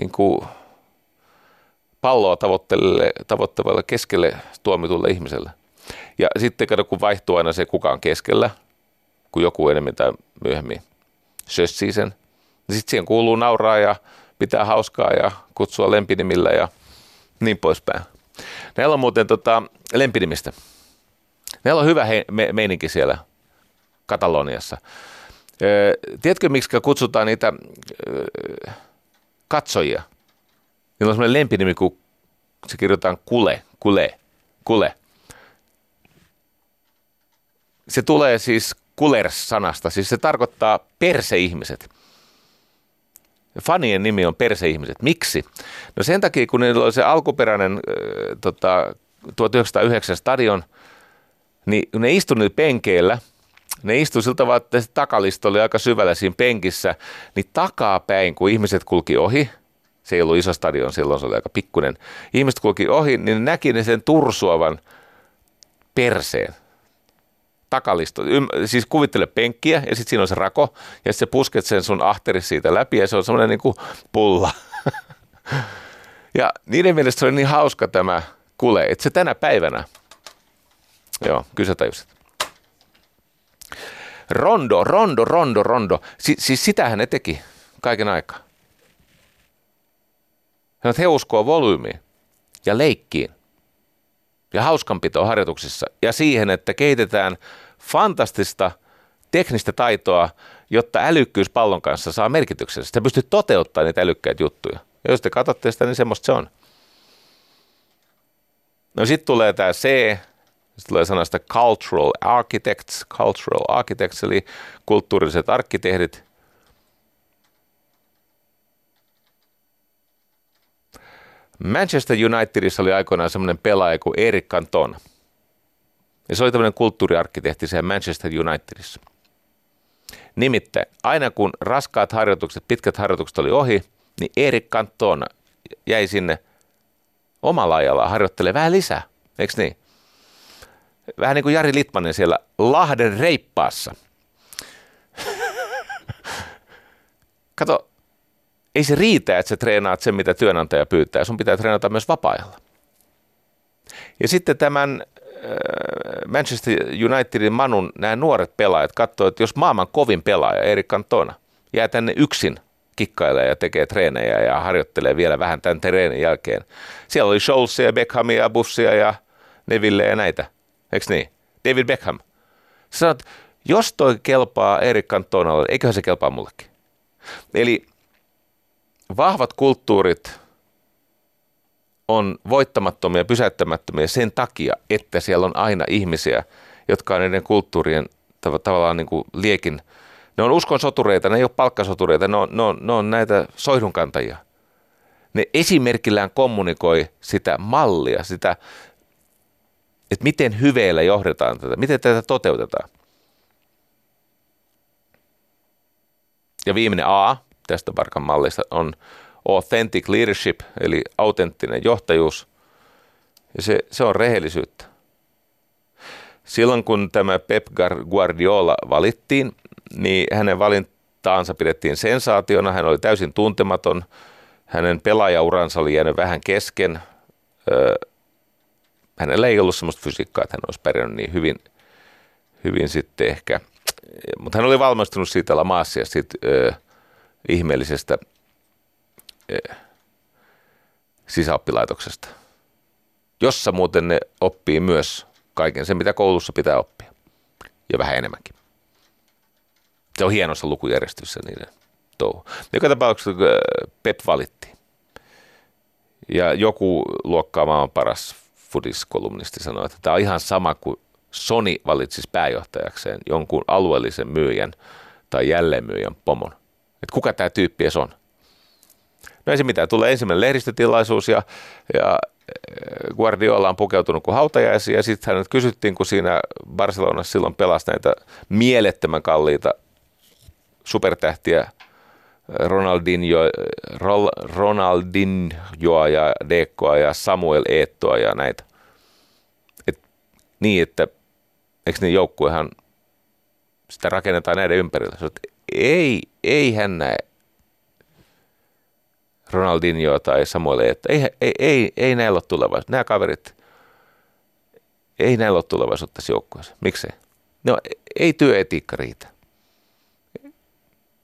niin kuin palloa tavoittavalle keskelle tuomitulle ihmiselle. Ja sitten kato, kun vaihtuu aina se, kuka on keskellä, kun joku enemmän tai myöhemmin sössii sen, niin sitten siihen kuuluu nauraa ja pitää hauskaa ja kutsua lempinimillä ja niin poispäin. Näillä on muuten tota, lempinimistä. Meillä on hyvä he, me, meininki siellä Kataloniassa. Öö, tiedätkö, miksi kutsutaan niitä öö, katsojia? Niillä on semmoinen lempinimi, kun se kirjoitetaan kule, kule, kule. Se tulee siis kulers-sanasta, siis se tarkoittaa perseihmiset. Fanien nimi on perseihmiset. Miksi? No sen takia, kun niillä oli se alkuperäinen äh, tota, 1909 stadion, niin ne istuivat penkeillä, ne istuivat siltä tavalla, että takalisto oli aika syvällä siinä penkissä, niin takapäin, kun ihmiset kulki ohi, se ei ollut iso stadion, silloin se oli aika pikkunen, ihmiset kulki ohi, niin näki ne sen tursuavan perseen takalisto. Siis kuvittele penkkiä ja sitten siinä on se rako ja sitten pusket sen sun ahteri siitä läpi ja se on semmoinen niin pulla. ja niiden mielestä se oli niin hauska tämä kule, että se tänä päivänä, joo, kyllä sä tajusit. Rondo, rondo, rondo, rondo. Si- siis sitähän ne teki kaiken aikaa. He uskoo volyymiin ja leikkiin ja hauskanpitoa harjoituksissa ja siihen, että kehitetään fantastista teknistä taitoa, jotta älykkyys pallon kanssa saa merkityksen. Sitä pystyy toteuttamaan niitä älykkäitä juttuja. Ja jos te katsotte sitä, niin semmoista se on. No sitten tulee tämä C, sitten tulee sanasta cultural architects, cultural architects, eli kulttuuriset arkkitehdit. Manchester Unitedissa oli aikoinaan semmoinen pelaaja kuin Erik Cantona. Ja se oli tämmöinen kulttuuriarkkitehti siellä Manchester Unitedissa. Nimittäin aina kun raskaat harjoitukset, pitkät harjoitukset oli ohi, niin Erik Cantona jäi sinne omalla ajalla harjoittelee vähän lisää, eikö niin? Vähän niin kuin Jari Litmanen siellä Lahden reippaassa. Kato, ei se riitä, että sä treenaat sen, mitä työnantaja pyytää. Sun pitää treenata myös vapaa-ajalla. Ja sitten tämän äh, Manchester Unitedin Manun nämä nuoret pelaajat katsoivat, että jos maailman kovin pelaaja, Erik Cantona, jää tänne yksin kikkailee ja tekee treenejä ja harjoittelee vielä vähän tämän treenin jälkeen. Siellä oli Scholesia, Beckhamia, Bussia ja Neville ja näitä. Eikö niin? David Beckham. Sä sanot, jos toi kelpaa Erik Cantonalle, eiköhän se kelpaa mullekin. Eli vahvat kulttuurit on voittamattomia pysäyttämättömiä sen takia, että siellä on aina ihmisiä, jotka on niiden kulttuurien tav- tavallaan niin kuin liekin. Ne on uskon sotureita, ne ei ole palkkasotureita, ne on, ne on, ne on näitä soihdunkantajia. Ne esimerkillään kommunikoi sitä mallia, sitä, että miten hyveellä johdetaan tätä, miten tätä toteutetaan. Ja viimeinen A tästä Barkan mallista on authentic leadership, eli autenttinen johtajuus. Ja se, se on rehellisyyttä. Silloin kun tämä Pep Guardiola valittiin, niin hänen valintaansa pidettiin sensaationa. Hän oli täysin tuntematon. Hänen pelaajauransa oli jäänyt vähän kesken. hänellä ei ollut sellaista fysiikkaa, että hän olisi pärjännyt niin hyvin, hyvin sitten ehkä. Mutta hän oli valmistunut siitä Lamaassa ja siitä ö, ihmeellisestä ö, sisäoppilaitoksesta, jossa muuten ne oppii myös kaiken sen, mitä koulussa pitää oppia. Ja vähän enemmänkin. Se on hienossa lukujärjestyssä niiden touhu. Joka tapauksessa äh, Pep valittiin. Ja joku luokkaa maailman paras fudiskolumnisti sanoi, että tämä on ihan sama kuin Sony valitsisi pääjohtajakseen jonkun alueellisen myyjän tai jälleenmyyjän pomon. Että kuka tämä tyyppi edes on? No ei se mitään, tulee ensimmäinen lehdistötilaisuus ja, ja Guardiola on pukeutunut kuin hautajaisia ja sitten hänet kysyttiin, kun siinä Barcelonassa silloin pelasi näitä mielettömän kalliita supertähtiä Ronaldinho, Ronaldinhoa ja Dekoa ja Samuel Eettoa ja näitä. Et, niin, että eikö ne joukkuehan sitä rakennetaan näiden ympärillä. Sä, ei, ei hän näe Ronaldinho tai Samuel Eetto. Ei, ei, ei, ei näillä ole tulevaisuutta. Nämä kaverit, ei näillä ole tulevaisuutta tässä joukkueessa. Miksei? No, ei työetiikka riitä.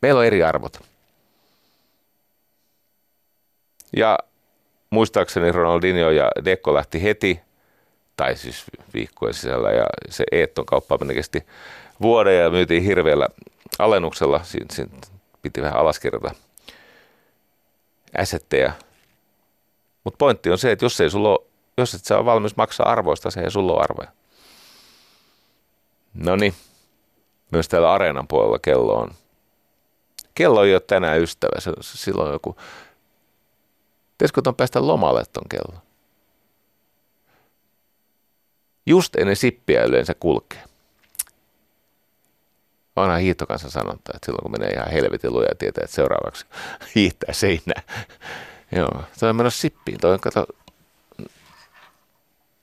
Meillä on eri arvot. Ja muistaakseni Ronaldinho ja Dekko lähti heti, tai siis viikkojen sisällä, ja se Eetton kauppaaminen kesti vuoden ja myytiin hirveällä alennuksella. Siinä, siinä piti vähän alaskirjata äsettejä. Mutta pointti on se, että jos, ei sulla ole, jos et sä ole valmis maksaa arvoista, se ei sulla ole arvoja. No niin, myös täällä areenan puolella kello on. Kello ei ole tänään ystävä, se, silloin joku, Tiesikö ton päästä lomalle ton kello? Just ennen sippiä yleensä kulkee. Vanha hiihtokansa sanonta, että silloin kun menee ihan helvetin luja ja tietää, että seuraavaksi hiihtää seinää. Joo, toi on menossa sippiin. Toi on, kato...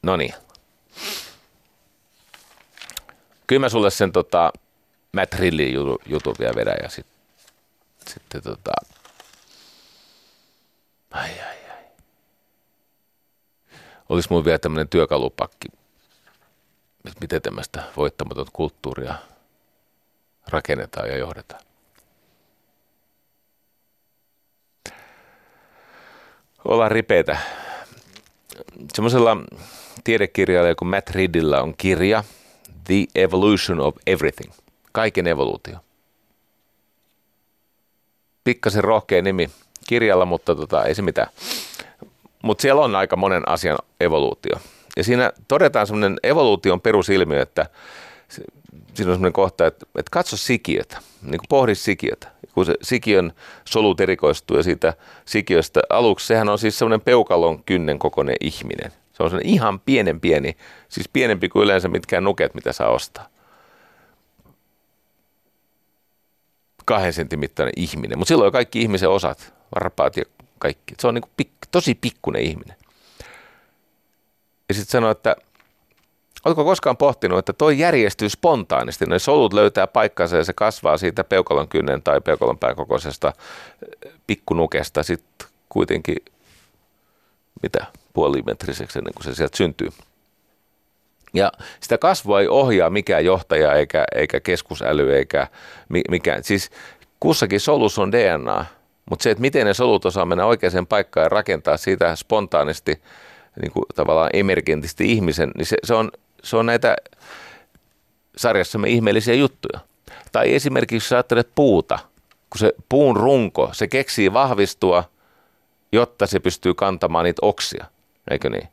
No niin. Kyllä mä sulle sen tota, Matt Rillin jutun, jutun vielä vedän ja sitten sitten tota... Ai ai ai. Olisi mulla vielä tämmöinen työkalupakki, miten tämmöistä voittamatonta kulttuuria rakennetaan ja johdetaan. Ollaan ripeitä. Semmoisella tiedekirjailijalla kuin Matt Riddillä on kirja The Evolution of Everything. Kaiken evoluutio. Pikkasen rohkea nimi kirjalla, mutta tota, ei se mitään. Mutta siellä on aika monen asian evoluutio. Ja siinä todetaan semmoinen evoluution perusilmiö, että siinä on semmoinen kohta, että, että katso sikiötä, niin kuin pohdi sikiötä. Kun se sikiön solut erikoistuu ja siitä sikiöstä aluksi, sehän on siis semmoinen peukalon kynnen kokoinen ihminen. Se on semmoinen ihan pienen pieni, siis pienempi kuin yleensä mitkään nuket, mitä saa ostaa. Kahden sentin mittainen ihminen, mutta silloin on kaikki ihmisen osat, varpaat ja kaikki. Se on niin kuin pik, tosi pikkunen ihminen. Ja sitten sanoo, että Oletko koskaan pohtinut, että toi järjestyy spontaanisti, ne solut löytää paikkansa ja se kasvaa siitä peukalon kynnen tai peukalon pään kokoisesta eh, pikkunukesta sitten kuitenkin, mitä, puolimetriseksi ennen kuin se sieltä syntyy. Ja sitä kasvua ei ohjaa mikään johtaja eikä, eikä keskusäly eikä mikään. Siis kussakin solussa on DNA, mutta se, että miten ne solut osaa mennä oikeaan paikkaan ja rakentaa siitä spontaanisti, niin kuin tavallaan emergentisti ihmisen, niin se, se on se on näitä sarjassamme ihmeellisiä juttuja. Tai esimerkiksi jos ajattelet puuta, kun se puun runko, se keksii vahvistua, jotta se pystyy kantamaan niitä oksia, eikö niin?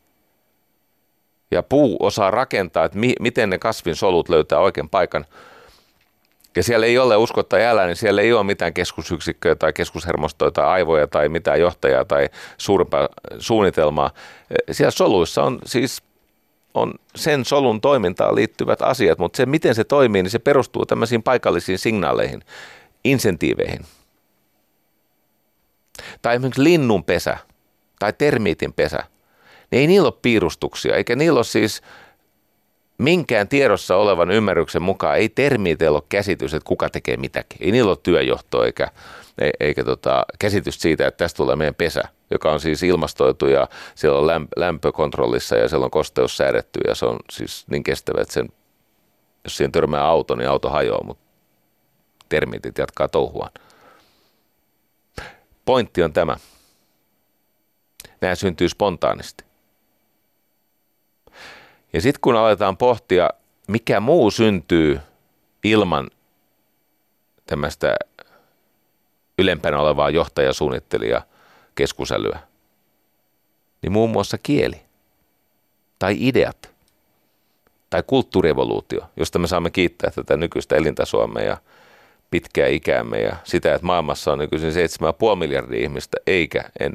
Ja puu osaa rakentaa, että mi- miten ne kasvin solut löytää oikean paikan. Ja siellä ei ole uskotta jäällä, niin siellä ei ole mitään keskusyksikköä tai keskushermostoa tai aivoja tai mitään johtajaa tai suurempaa suunnitelmaa. Siellä soluissa on siis on sen solun toimintaan liittyvät asiat, mutta se miten se toimii, niin se perustuu tämmöisiin paikallisiin signaaleihin, insentiiveihin. tai esimerkiksi linnun pesä tai termiitin pesä, niin ei niillä ole piirustuksia, eikä niillä ole siis minkään tiedossa olevan ymmärryksen mukaan, ei termiiteillä ole käsitys, että kuka tekee mitäkin. Ei niillä ole työjohtoa eikä, eikä tota, käsitys siitä, että tästä tulee meidän pesä, joka on siis ilmastoitu ja siellä on lämpökontrollissa ja siellä on kosteus säädetty ja se on siis niin kestävä, että sen, jos siihen törmää auto, niin auto hajoaa, mutta termiitit jatkaa touhuaan. Pointti on tämä. Nämä syntyy spontaanisti. Ja sitten kun aletaan pohtia, mikä muu syntyy ilman tämmöistä ylempänä olevaa johtajasuunnittelija keskusälyä, niin muun muassa kieli tai ideat tai kulttuurievoluutio, josta me saamme kiittää tätä nykyistä elintasoamme ja pitkää ikäämme ja sitä, että maailmassa on nykyisin 7,5 miljardia ihmistä, eikä en,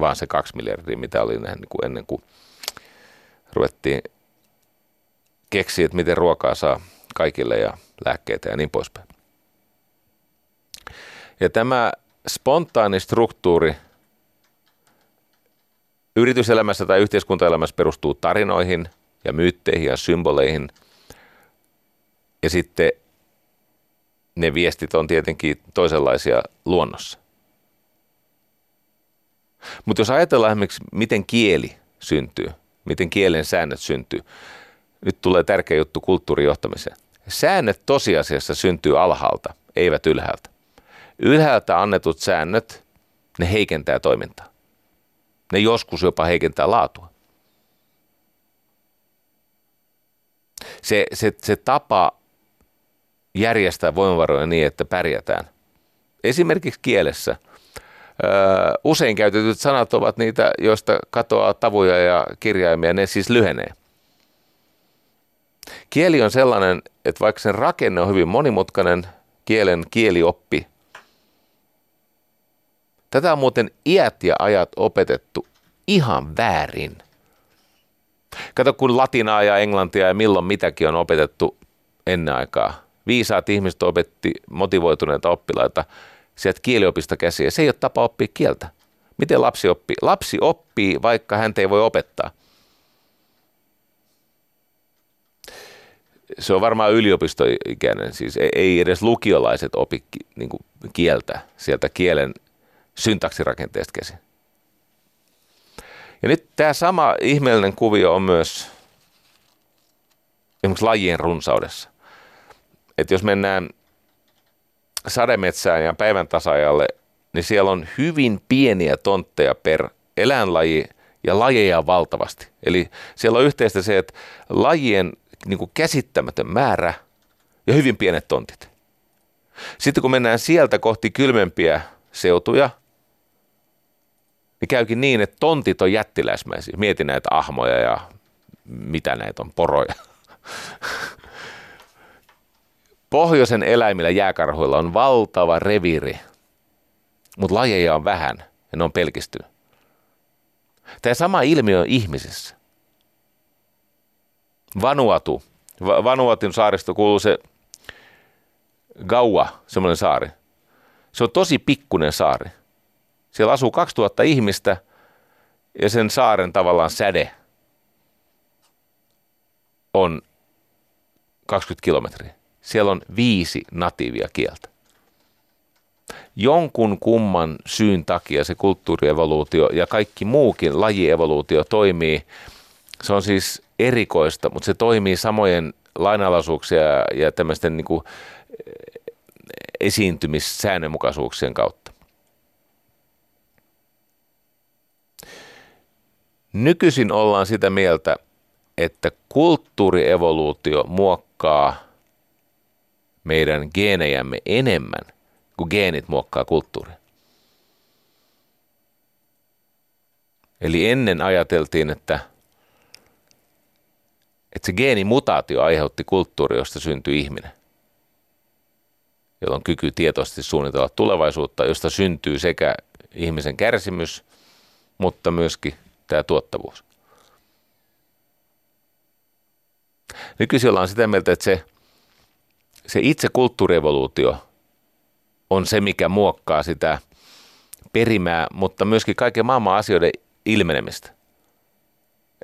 vaan se 2 miljardia, mitä oli niin kuin ennen kuin ruvettiin keksiä, että miten ruokaa saa kaikille ja lääkkeitä ja niin poispäin. Ja tämä spontaani struktuuri yrityselämässä tai yhteiskuntaelämässä perustuu tarinoihin ja myytteihin ja symboleihin. Ja sitten ne viestit on tietenkin toisenlaisia luonnossa. Mutta jos ajatellaan esimerkiksi, miten kieli syntyy, miten kielen säännöt syntyy, nyt tulee tärkeä juttu kulttuurijohtamiseen. Säännöt tosiasiassa syntyy alhaalta, eivät ylhäältä. Ylhäältä annetut säännöt, ne heikentää toimintaa. Ne joskus jopa heikentää laatua. Se, se, se tapa järjestää voimavaroja niin, että pärjätään. Esimerkiksi kielessä. Öö, usein käytetyt sanat ovat niitä, joista katoaa tavuja ja kirjaimia, ne siis lyhenee. Kieli on sellainen, että vaikka sen rakenne on hyvin monimutkainen, kielen kielioppi, tätä on muuten iät ja ajat opetettu ihan väärin. Kato, kun latinaa ja englantia ja milloin mitäkin on opetettu ennen aikaa. Viisaat ihmiset opetti motivoituneita oppilaita sieltä kieliopista käsiä. Se ei ole tapa oppia kieltä. Miten lapsi oppii? Lapsi oppii, vaikka hän ei voi opettaa. se on varmaan yliopistoikäinen, siis ei edes lukiolaiset opi niin kuin kieltä sieltä kielen syntaksirakenteesta käsin. Ja nyt tämä sama ihmeellinen kuvio on myös esimerkiksi lajien runsaudessa. Että jos mennään sademetsään ja päivän tasajalle, niin siellä on hyvin pieniä tontteja per eläinlaji ja lajeja valtavasti. Eli siellä on yhteistä se, että lajien niin kuin käsittämätön määrä ja hyvin pienet tontit. Sitten kun mennään sieltä kohti kylmempiä seutuja, niin käykin niin, että tontit on jättiläismäisiä. Mieti näitä ahmoja ja mitä näitä on, poroja. Pohjoisen eläimillä jääkarhuilla on valtava reviiri, mutta lajeja on vähän ja ne on pelkistynyt. Tämä sama ilmiö on ihmisissä. Vanuatu. Vanuatin saaristo kuuluu se Gaua, semmoinen saari. Se on tosi pikkunen saari. Siellä asuu 2000 ihmistä ja sen saaren tavallaan säde on 20 kilometriä. Siellä on viisi natiivia kieltä. Jonkun kumman syyn takia se kulttuurievoluutio ja kaikki muukin lajievoluutio toimii. Se on siis erikoista, mutta se toimii samojen lainalaisuuksia ja tämmöisten niin kuin esiintymissäännönmukaisuuksien kautta. Nykyisin ollaan sitä mieltä, että kulttuurievoluutio muokkaa meidän geenejämme enemmän kuin geenit muokkaa kulttuuria. Eli ennen ajateltiin, että että se geenimutaatio aiheutti kulttuuri, josta syntyi ihminen, jolla on kyky tietoisesti suunnitella tulevaisuutta, josta syntyy sekä ihmisen kärsimys, mutta myöskin tämä tuottavuus. Nykyisin ollaan sitä mieltä, että se, se itse kulttuurievoluutio on se, mikä muokkaa sitä perimää, mutta myöskin kaiken maailman asioiden ilmenemistä.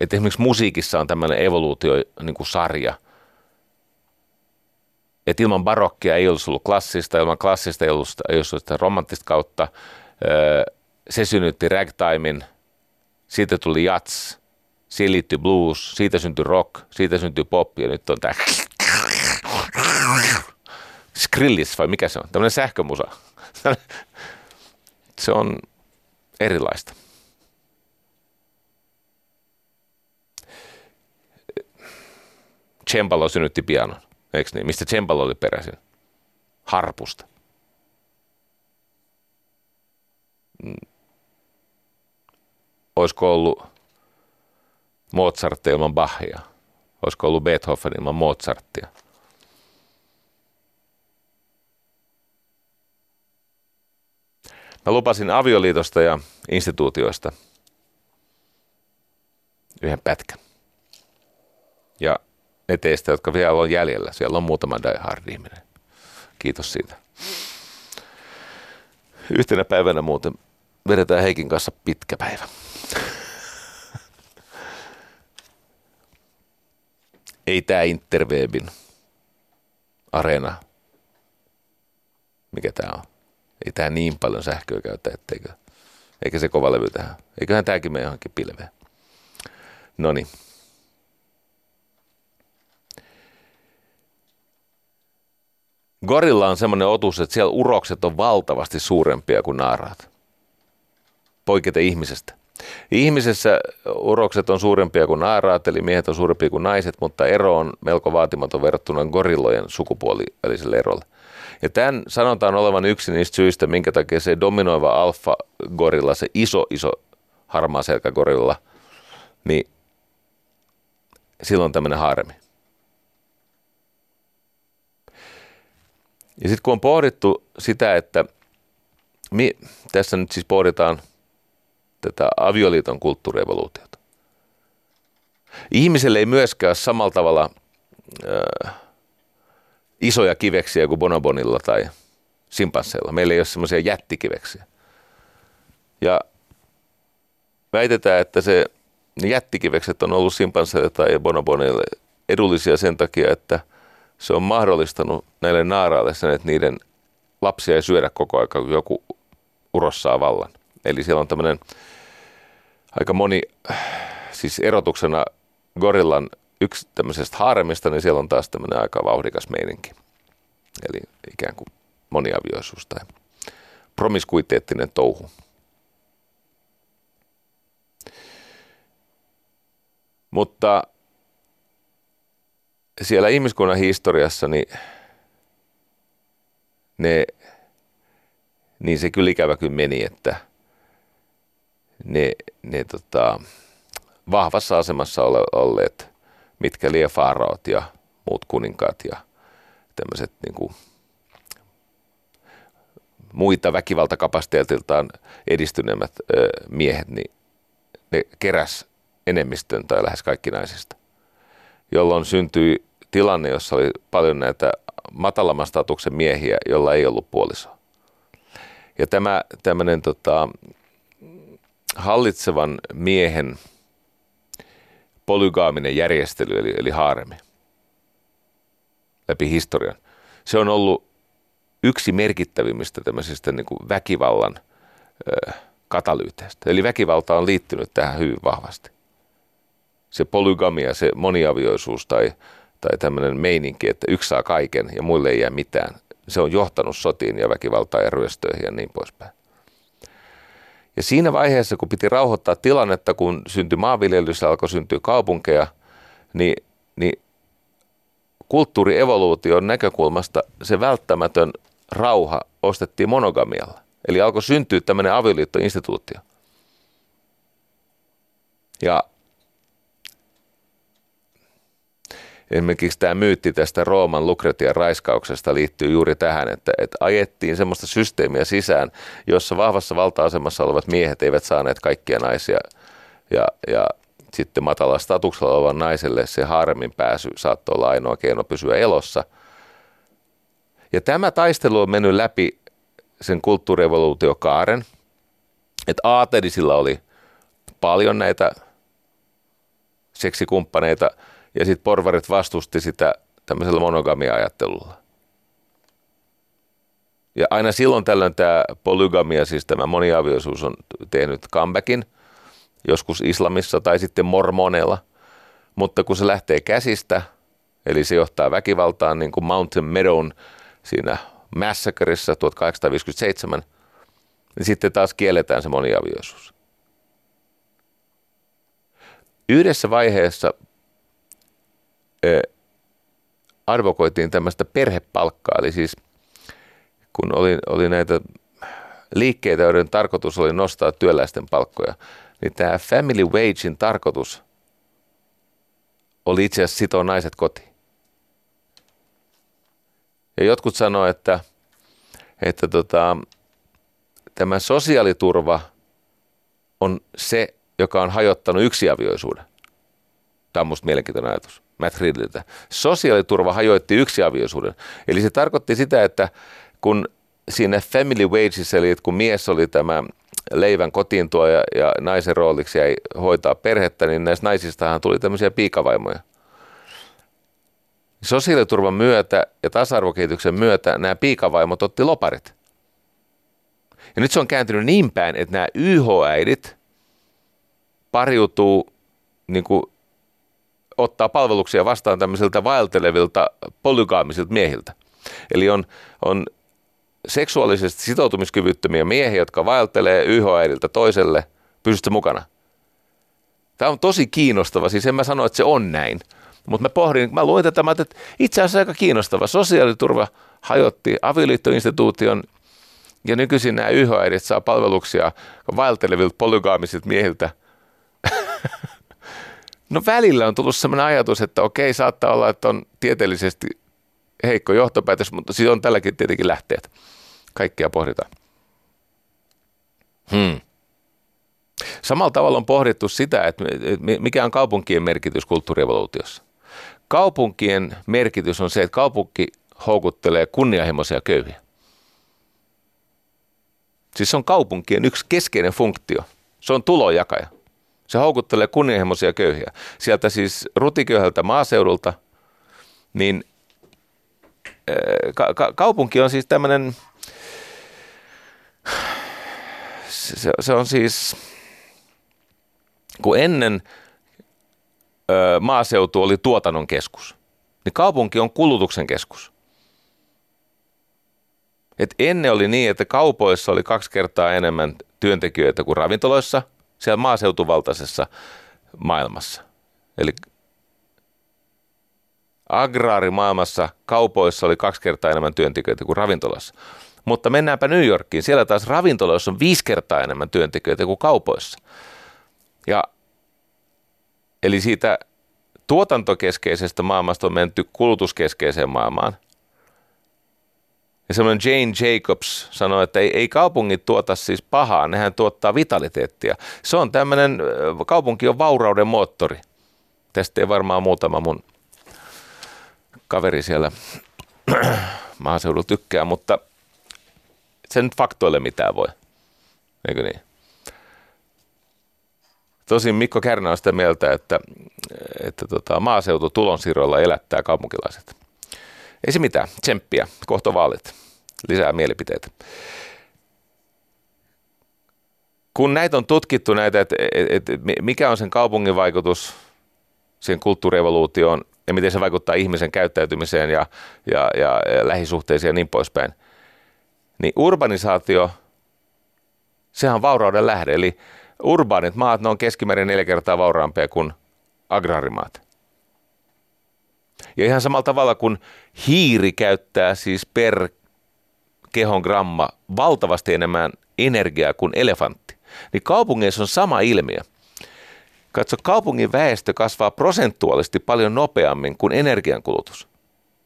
Et esimerkiksi musiikissa on tämmöinen evoluutio niin kuin sarja. Et ilman barokkia ei olisi ollut klassista, ilman klassista ei olisi ollut sitä romanttista kautta. Se synnytti ragtimein, siitä tuli jats, siihen liittyi blues, siitä syntyi rock, siitä syntyi pop ja nyt on tämä skrillis vai mikä se on, tämmöinen sähkömusa. se on erilaista. Cembalo synnytti pianon, eikö niin? Mistä Cembalo oli peräisin? Harpusta. Olisiko ollut Mozart ilman Bachia? Olisiko ollut Beethoven ilman Mozartia? Mä lupasin avioliitosta ja instituutioista yhden pätkän. Ja ne teistä, jotka vielä on jäljellä, siellä on muutama Die Hard ihminen. Kiitos siitä. Yhtenä päivänä muuten vedetään Heikin kanssa pitkä päivä. Ei tämä Interwebin areena, mikä tämä on, ei tämä niin paljon sähköä käytä, etteikö, eikä se kova levy tähän. Eiköhän tämäkin mene johonkin pilveen. No niin. Gorilla on semmoinen otus, että siellä urokset on valtavasti suurempia kuin naaraat. Poikete ihmisestä. Ihmisessä urokset on suurempia kuin naaraat, eli miehet on suurempia kuin naiset, mutta ero on melko vaatimaton verrattuna gorillojen sukupuoliväliselle erolle. Ja tämän sanotaan olevan yksi niistä syistä, minkä takia se dominoiva alfa-gorilla, se iso, iso harmaa gorilla, niin silloin tämmöinen harmi. Ja sitten kun on pohdittu sitä, että mi, tässä nyt siis pohditaan tätä avioliiton kulttuurievoluutiota. Ihmiselle ei myöskään ole samalla tavalla äh, isoja kiveksiä kuin bonobonilla tai simpansseilla. Meillä ei ole semmoisia jättikiveksiä. Ja väitetään, että se, jättikivekset on ollut simpansseille tai bonoboneille edullisia sen takia, että se on mahdollistanut näille naaraille sen, että niiden lapsia ei syödä koko ajan, kun joku urossaa vallan. Eli siellä on tämmöinen aika moni, siis erotuksena gorillan yksi tämmöisestä haaremista, niin siellä on taas tämmöinen aika vauhdikas meininki. Eli ikään kuin moniavioisuus tai promiskuiteettinen touhu. Mutta siellä ihmiskunnan historiassa niin, ne, niin se kyllä ikävä kyllä meni, että ne, ne tota, vahvassa asemassa olleet mitkä liian faaraot ja muut kuninkaat ja tämmöiset niin kuin, muita väkivaltakapasiteetiltaan edistyneemmät ö, miehet, niin ne keräs enemmistön tai lähes kaikki naisista, jolloin syntyi tilanne, jossa oli paljon näitä matalamman statuksen miehiä, joilla ei ollut puolisoa. Ja tämä tämmöinen tota, hallitsevan miehen polygaaminen järjestely, eli, eli haaremi, läpi historian. Se on ollut yksi merkittävimmistä tämmöisistä niin kuin väkivallan ö, katalyyteistä. Eli väkivalta on liittynyt tähän hyvin vahvasti. Se polygamia, se moniavioisuus tai, tai tämmöinen meininki, että yksi saa kaiken ja muille ei jää mitään, se on johtanut sotiin ja väkivaltaan ja ryöstöihin ja niin poispäin. Ja siinä vaiheessa, kun piti rauhoittaa tilannetta, kun syntyi maanviljelys ja alkoi syntyä kaupunkeja, niin, niin kulttuurievoluution näkökulmasta se välttämätön rauha ostettiin monogamialla. Eli alkoi syntyä tämmöinen avioliittoinstituutio. Ja Esimerkiksi tämä myytti tästä Rooman Lukretian raiskauksesta liittyy juuri tähän, että, että ajettiin semmoista systeemiä sisään, jossa vahvassa valta-asemassa olevat miehet eivät saaneet kaikkia naisia ja, ja sitten matala statuksella olevan naiselle se harmin pääsy saattoi olla ainoa keino pysyä elossa. Ja tämä taistelu on mennyt läpi sen kulttuurievoluutiokaaren, että Aatelisilla oli paljon näitä seksikumppaneita ja sitten porvarit vastusti sitä tämmöisellä monogamia-ajattelulla. Ja aina silloin tällöin tämä polygamia, siis tämä moniavioisuus on tehnyt comebackin, joskus islamissa tai sitten mormoneilla. Mutta kun se lähtee käsistä, eli se johtaa väkivaltaan niin kuin Mountain Meadown siinä Massacreissa 1857, niin sitten taas kielletään se moniavioisuus. Yhdessä vaiheessa advokoitiin tämmöistä perhepalkkaa, eli siis kun oli, oli näitä liikkeitä, joiden tarkoitus oli nostaa työläisten palkkoja, niin tämä family wagein tarkoitus oli itse asiassa sitoa naiset kotiin. Ja jotkut sanoivat, että, että tota, tämä sosiaaliturva on se, joka on hajottanut yksiavioisuuden. Tämä on minusta mielenkiintoinen ajatus. Matt Ridleytä. Sosiaaliturva hajoitti yksiavioisuuden. Eli se tarkoitti sitä, että kun siinä family wages, eli kun mies oli tämä leivän kotiin tuo ja, ja naisen rooliksi jäi hoitaa perhettä, niin näistä naisistahan tuli tämmöisiä piikavaimoja. Sosiaaliturvan myötä ja tasa-arvokehityksen myötä nämä piikavaimot otti loparit. Ja nyt se on kääntynyt niin päin, että nämä YH-äidit pariutuu niin kuin ottaa palveluksia vastaan tämmöisiltä vaeltelevilta polygaamisilta miehiltä. Eli on, on seksuaalisesti sitoutumiskyvyttömiä miehiä, jotka vaeltelee YH-äidiltä toiselle. Pysytte mukana? Tämä on tosi kiinnostava, siis en mä sano, että se on näin. Mutta mä pohdin, mä luin tätä, mä että itse asiassa aika kiinnostava. Sosiaaliturva hajotti avioliittoinstituution ja nykyisin nämä YH-äidit saa palveluksia vaeltelevilta polygaamisilta miehiltä. No välillä on tullut sellainen ajatus, että okei, saattaa olla, että on tieteellisesti heikko johtopäätös, mutta siinä on tälläkin tietenkin lähteet. Kaikkea pohditaan. Hmm. Samalla tavalla on pohdittu sitä, että mikä on kaupunkien merkitys kulttuurievoluutiossa. Kaupunkien merkitys on se, että kaupunki houkuttelee kunnianhimoisia köyhiä. Siis se on kaupunkien yksi keskeinen funktio. Se on tulojakaja. Se houkuttelee kunnianhimoisia köyhiä. Sieltä siis rutiköyhältä maaseudulta, niin ka- ka- kaupunki on siis tämmöinen, se, se on siis, kun ennen ö, maaseutu oli tuotannon keskus, niin kaupunki on kulutuksen keskus. Et ennen oli niin, että kaupoissa oli kaksi kertaa enemmän työntekijöitä kuin ravintoloissa siellä maaseutuvaltaisessa maailmassa. Eli agraarimaailmassa kaupoissa oli kaksi kertaa enemmän työntekijöitä kuin ravintolassa. Mutta mennäänpä New Yorkiin. Siellä taas ravintoloissa on viisi kertaa enemmän työntekijöitä kuin kaupoissa. Ja, eli siitä tuotantokeskeisestä maailmasta on menty kulutuskeskeiseen maailmaan. Semmoinen Jane Jacobs sanoi, että ei, ei kaupungit tuota siis pahaa, nehän tuottaa vitaliteettia. Se on tämmöinen, kaupunki on vaurauden moottori. Tästä ei varmaan muutama mun kaveri siellä maaseudulla tykkää, mutta se nyt faktoille mitään voi. Eikö niin? Tosin Mikko Kärnä on sitä mieltä, että, että tota, maaseutu tulonsiirroilla elättää kaupunkilaiset. Ei se mitään, tsemppiä, kohta vaalit, lisää mielipiteitä. Kun näitä on tutkittu, näitä, että, että, että mikä on sen kaupungin vaikutus siihen kulttuurievoluutioon, ja miten se vaikuttaa ihmisen käyttäytymiseen ja, ja, ja, ja lähisuhteisiin ja niin poispäin. Niin urbanisaatio, sehän on vaurauden lähde. Eli urbaanit maat, ne on keskimäärin neljä kertaa vauraampia kuin agraarimaat. Ja ihan samalla tavalla kuin hiiri käyttää siis per kehon gramma valtavasti enemmän energiaa kuin elefantti, niin kaupungeissa on sama ilmiö – Katso, kaupungin väestö kasvaa prosentuaalisesti paljon nopeammin kuin energiankulutus.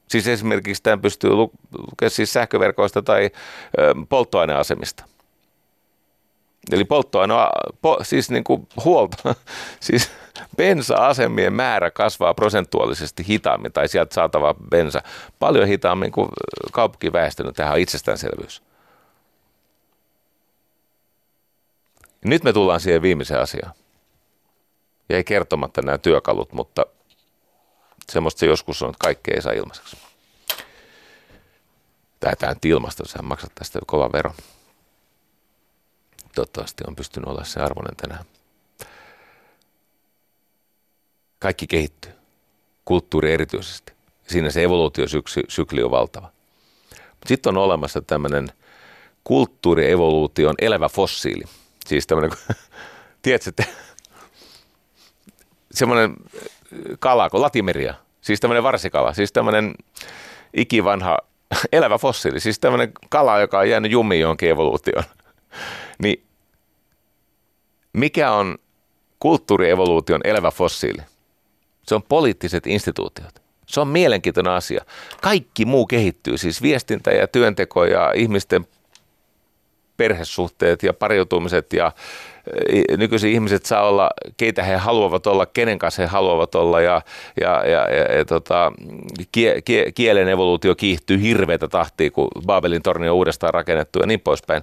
Siis esimerkiksi tämän pystyy lukemaan siis sähköverkoista tai ö, polttoaineasemista. Eli polttoaine, po, siis niin kuin huolta, siis bensa-asemien määrä kasvaa prosentuaalisesti hitaammin, tai sieltä saatava bensa paljon hitaammin kuin kaupunkiväestö, no tämähän on itsestäänselvyys. Nyt me tullaan siihen viimeiseen asiaan. Jäi kertomatta nämä työkalut, mutta semmoista se joskus on, että kaikkea ei saa ilmaiseksi. Tai tämä ilmasta, sä maksat tästä kova vero. Toivottavasti on pystynyt olla se arvoinen tänään. Kaikki kehittyy. Kulttuuri erityisesti. Siinä se evoluutiosykli on valtava. Sitten on olemassa tämmöinen kulttuurievoluution elävä fossiili. Siis tämmöinen, tiedätkö, semmoinen kala kuin latimeria, siis tämmöinen varsikala, siis tämmöinen ikivanha elävä fossiili, siis tämmöinen kala, joka on jäänyt jumiin johonkin evoluutioon. Niin mikä on kulttuurievoluution elävä fossiili? Se on poliittiset instituutiot. Se on mielenkiintoinen asia. Kaikki muu kehittyy, siis viestintä ja työnteko ja ihmisten perhesuhteet ja pariutumiset ja e, nykyisin ihmiset saa olla, keitä he haluavat olla, kenen kanssa he haluavat olla ja, ja, ja, ja, ja tota, kie, kie, kielen evoluutio kiihtyy hirveätä tahtia, kun Babelin torni on uudestaan rakennettu ja niin poispäin.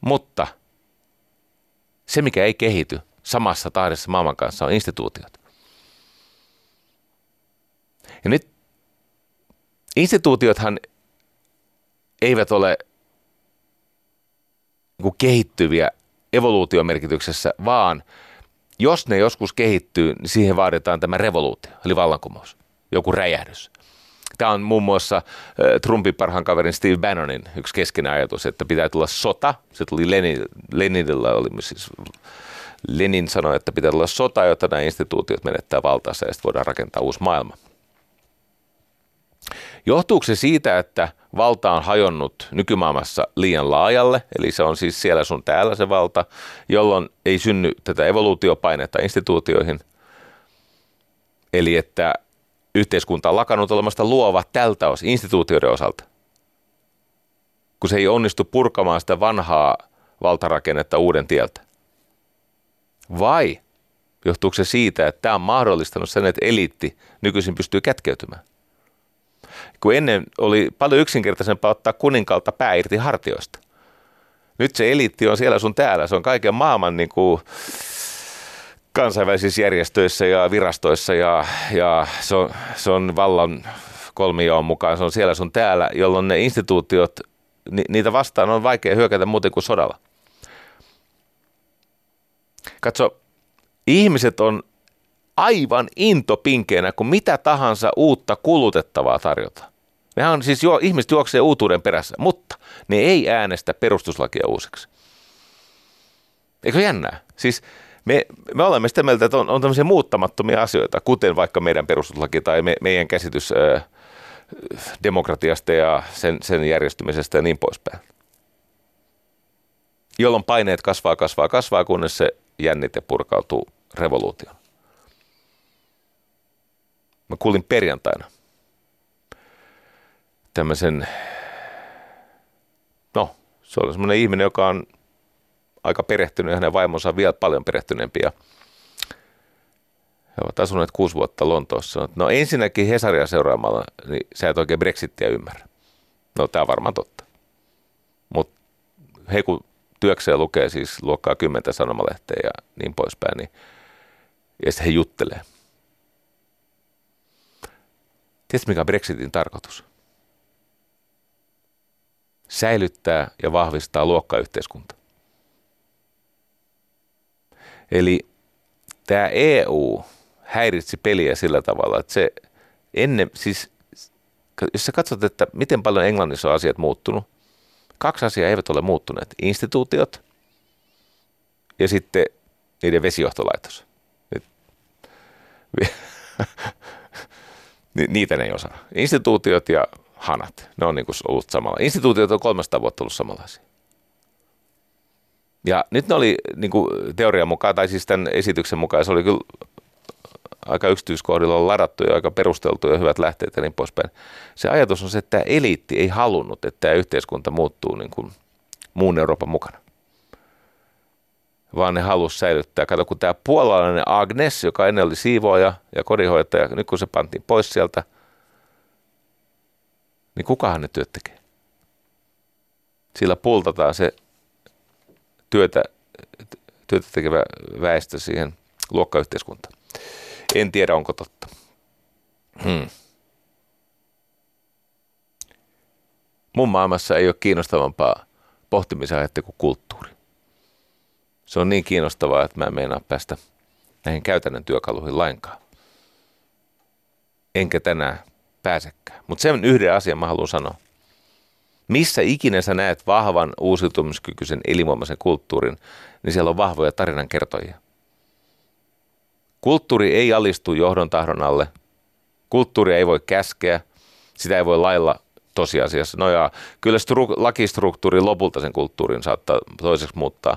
Mutta se, mikä ei kehity samassa tahdissa maailman kanssa, on instituutiot. Ja nyt instituutiothan eivät ole niin kehittyviä evoluutiomerkityksessä, vaan jos ne joskus kehittyy, niin siihen vaaditaan tämä revoluutio, eli vallankumous, joku räjähdys. Tämä on muun muassa Trumpin parhaan kaverin Steve Bannonin yksi keskeinen ajatus, että pitää tulla sota. Se tuli Lenin, Leninillä, oli siis Lenin sanoi, että pitää tulla sota, jotta nämä instituutiot menettää valtaansa ja sitten voidaan rakentaa uusi maailma. Johtuuko se siitä, että valta on hajonnut nykymaailmassa liian laajalle, eli se on siis siellä sun täällä se valta, jolloin ei synny tätä evoluutiopainetta instituutioihin, eli että yhteiskunta on lakannut olemasta luova tältä osin instituutioiden osalta, kun se ei onnistu purkamaan sitä vanhaa valtarakennetta uuden tieltä. Vai johtuuko se siitä, että tämä on mahdollistanut sen, että eliitti nykyisin pystyy kätkeytymään? Kun ennen oli paljon yksinkertaisempaa ottaa kuninkaalta pää irti hartioista. Nyt se eliitti on siellä sun täällä, se on kaiken maailman niin kuin kansainvälisissä järjestöissä ja virastoissa ja, ja se, on, se on vallan kolmioon mukaan, se on siellä sun täällä, jolloin ne instituutiot, ni, niitä vastaan on vaikea hyökätä muuten kuin sodalla. Katso, ihmiset on aivan intopinkeenä, kun mitä tahansa uutta kulutettavaa tarjota. Mehän siis jo, ihmiset juoksee uutuuden perässä, mutta ne ei äänestä perustuslakia uusiksi. Eikö jännää? Siis me, me olemme sitä mieltä, että on, on tämmöisiä muuttamattomia asioita, kuten vaikka meidän perustuslaki tai me, meidän käsitys ö, demokratiasta ja sen, sen järjestymisestä ja niin poispäin. Jolloin paineet kasvaa, kasvaa, kasvaa, kunnes se jännite purkautuu revoluution. Mä kuulin perjantaina tämmöisen, no se oli semmoinen ihminen, joka on aika perehtynyt ja hänen vaimonsa on vielä paljon perehtyneempiä. He ovat asuneet kuusi vuotta Lontoossa. No ensinnäkin Hesaria seuraamalla, niin sä et oikein Brexittiä ymmärrä. No tämä on varmaan totta. Mutta he kun työkseen lukee siis luokkaa kymmentä sanomalehteä ja niin poispäin, niin ja sitten he juttelee. Tiedätkö mikä on Brexitin tarkoitus? Säilyttää ja vahvistaa luokkayhteiskunta. Eli tämä EU häiritsi peliä sillä tavalla, että se ennen, siis jos sä katsot, että miten paljon Englannissa on asiat muuttunut, kaksi asiaa eivät ole muuttuneet. Instituutiot ja sitten niiden vesijohtolaitos. niitä ne ei osaa. Instituutiot ja hanat, ne on niin kuin ollut samalla. Instituutiot on 300 vuotta ollut samanlaisia. Ja nyt ne oli niin kuin teorian mukaan, tai siis tämän esityksen mukaan, se oli kyllä aika yksityiskohdilla ladattu ja aika perusteltu ja hyvät lähteet ja niin poispäin. Se ajatus on se, että tämä eliitti ei halunnut, että tämä yhteiskunta muuttuu niin kuin muun Euroopan mukana vaan ne halusi säilyttää. Kato, kun tämä puolalainen Agnes, joka ennen oli siivoaja ja kodinhoitaja, nyt kun se pantiin pois sieltä, niin kukahan ne työt tekee? Sillä pultataan se työtä työtä tekevä väestö siihen luokkayhteiskuntaan. En tiedä, onko totta. Hmm. Mun maailmassa ei ole kiinnostavampaa pohtimisen aihetta kuin kulttuuri. Se on niin kiinnostavaa, että mä en meinaa päästä näihin käytännön työkaluihin lainkaan. Enkä tänään pääsekään. Mutta sen yhden asian mä haluan sanoa. Missä ikinä sä näet vahvan uusiutumiskykyisen elinvoimaisen kulttuurin, niin siellä on vahvoja tarinankertojia. Kulttuuri ei alistu johdon tahdon alle. Kulttuuri ei voi käskeä. Sitä ei voi lailla tosiasiassa. No ja kyllä stru- lakistruktuuri lopulta sen kulttuurin saattaa toiseksi muuttaa.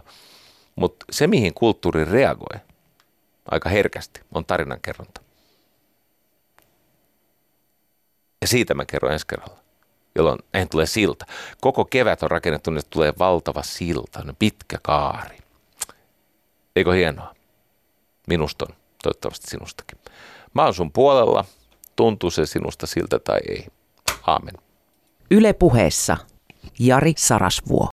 Mutta se, mihin kulttuuri reagoi aika herkästi, on tarinankerronta. Ja siitä mä kerron ensi kerralla, jolloin en tule silta. Koko kevät on rakennettu, niin tulee valtava silta, pitkä kaari. Eikö hienoa? Minusta on, toivottavasti sinustakin. Mä oon sun puolella, tuntuu se sinusta siltä tai ei. Aamen. Yle puheessa Jari Sarasvuo.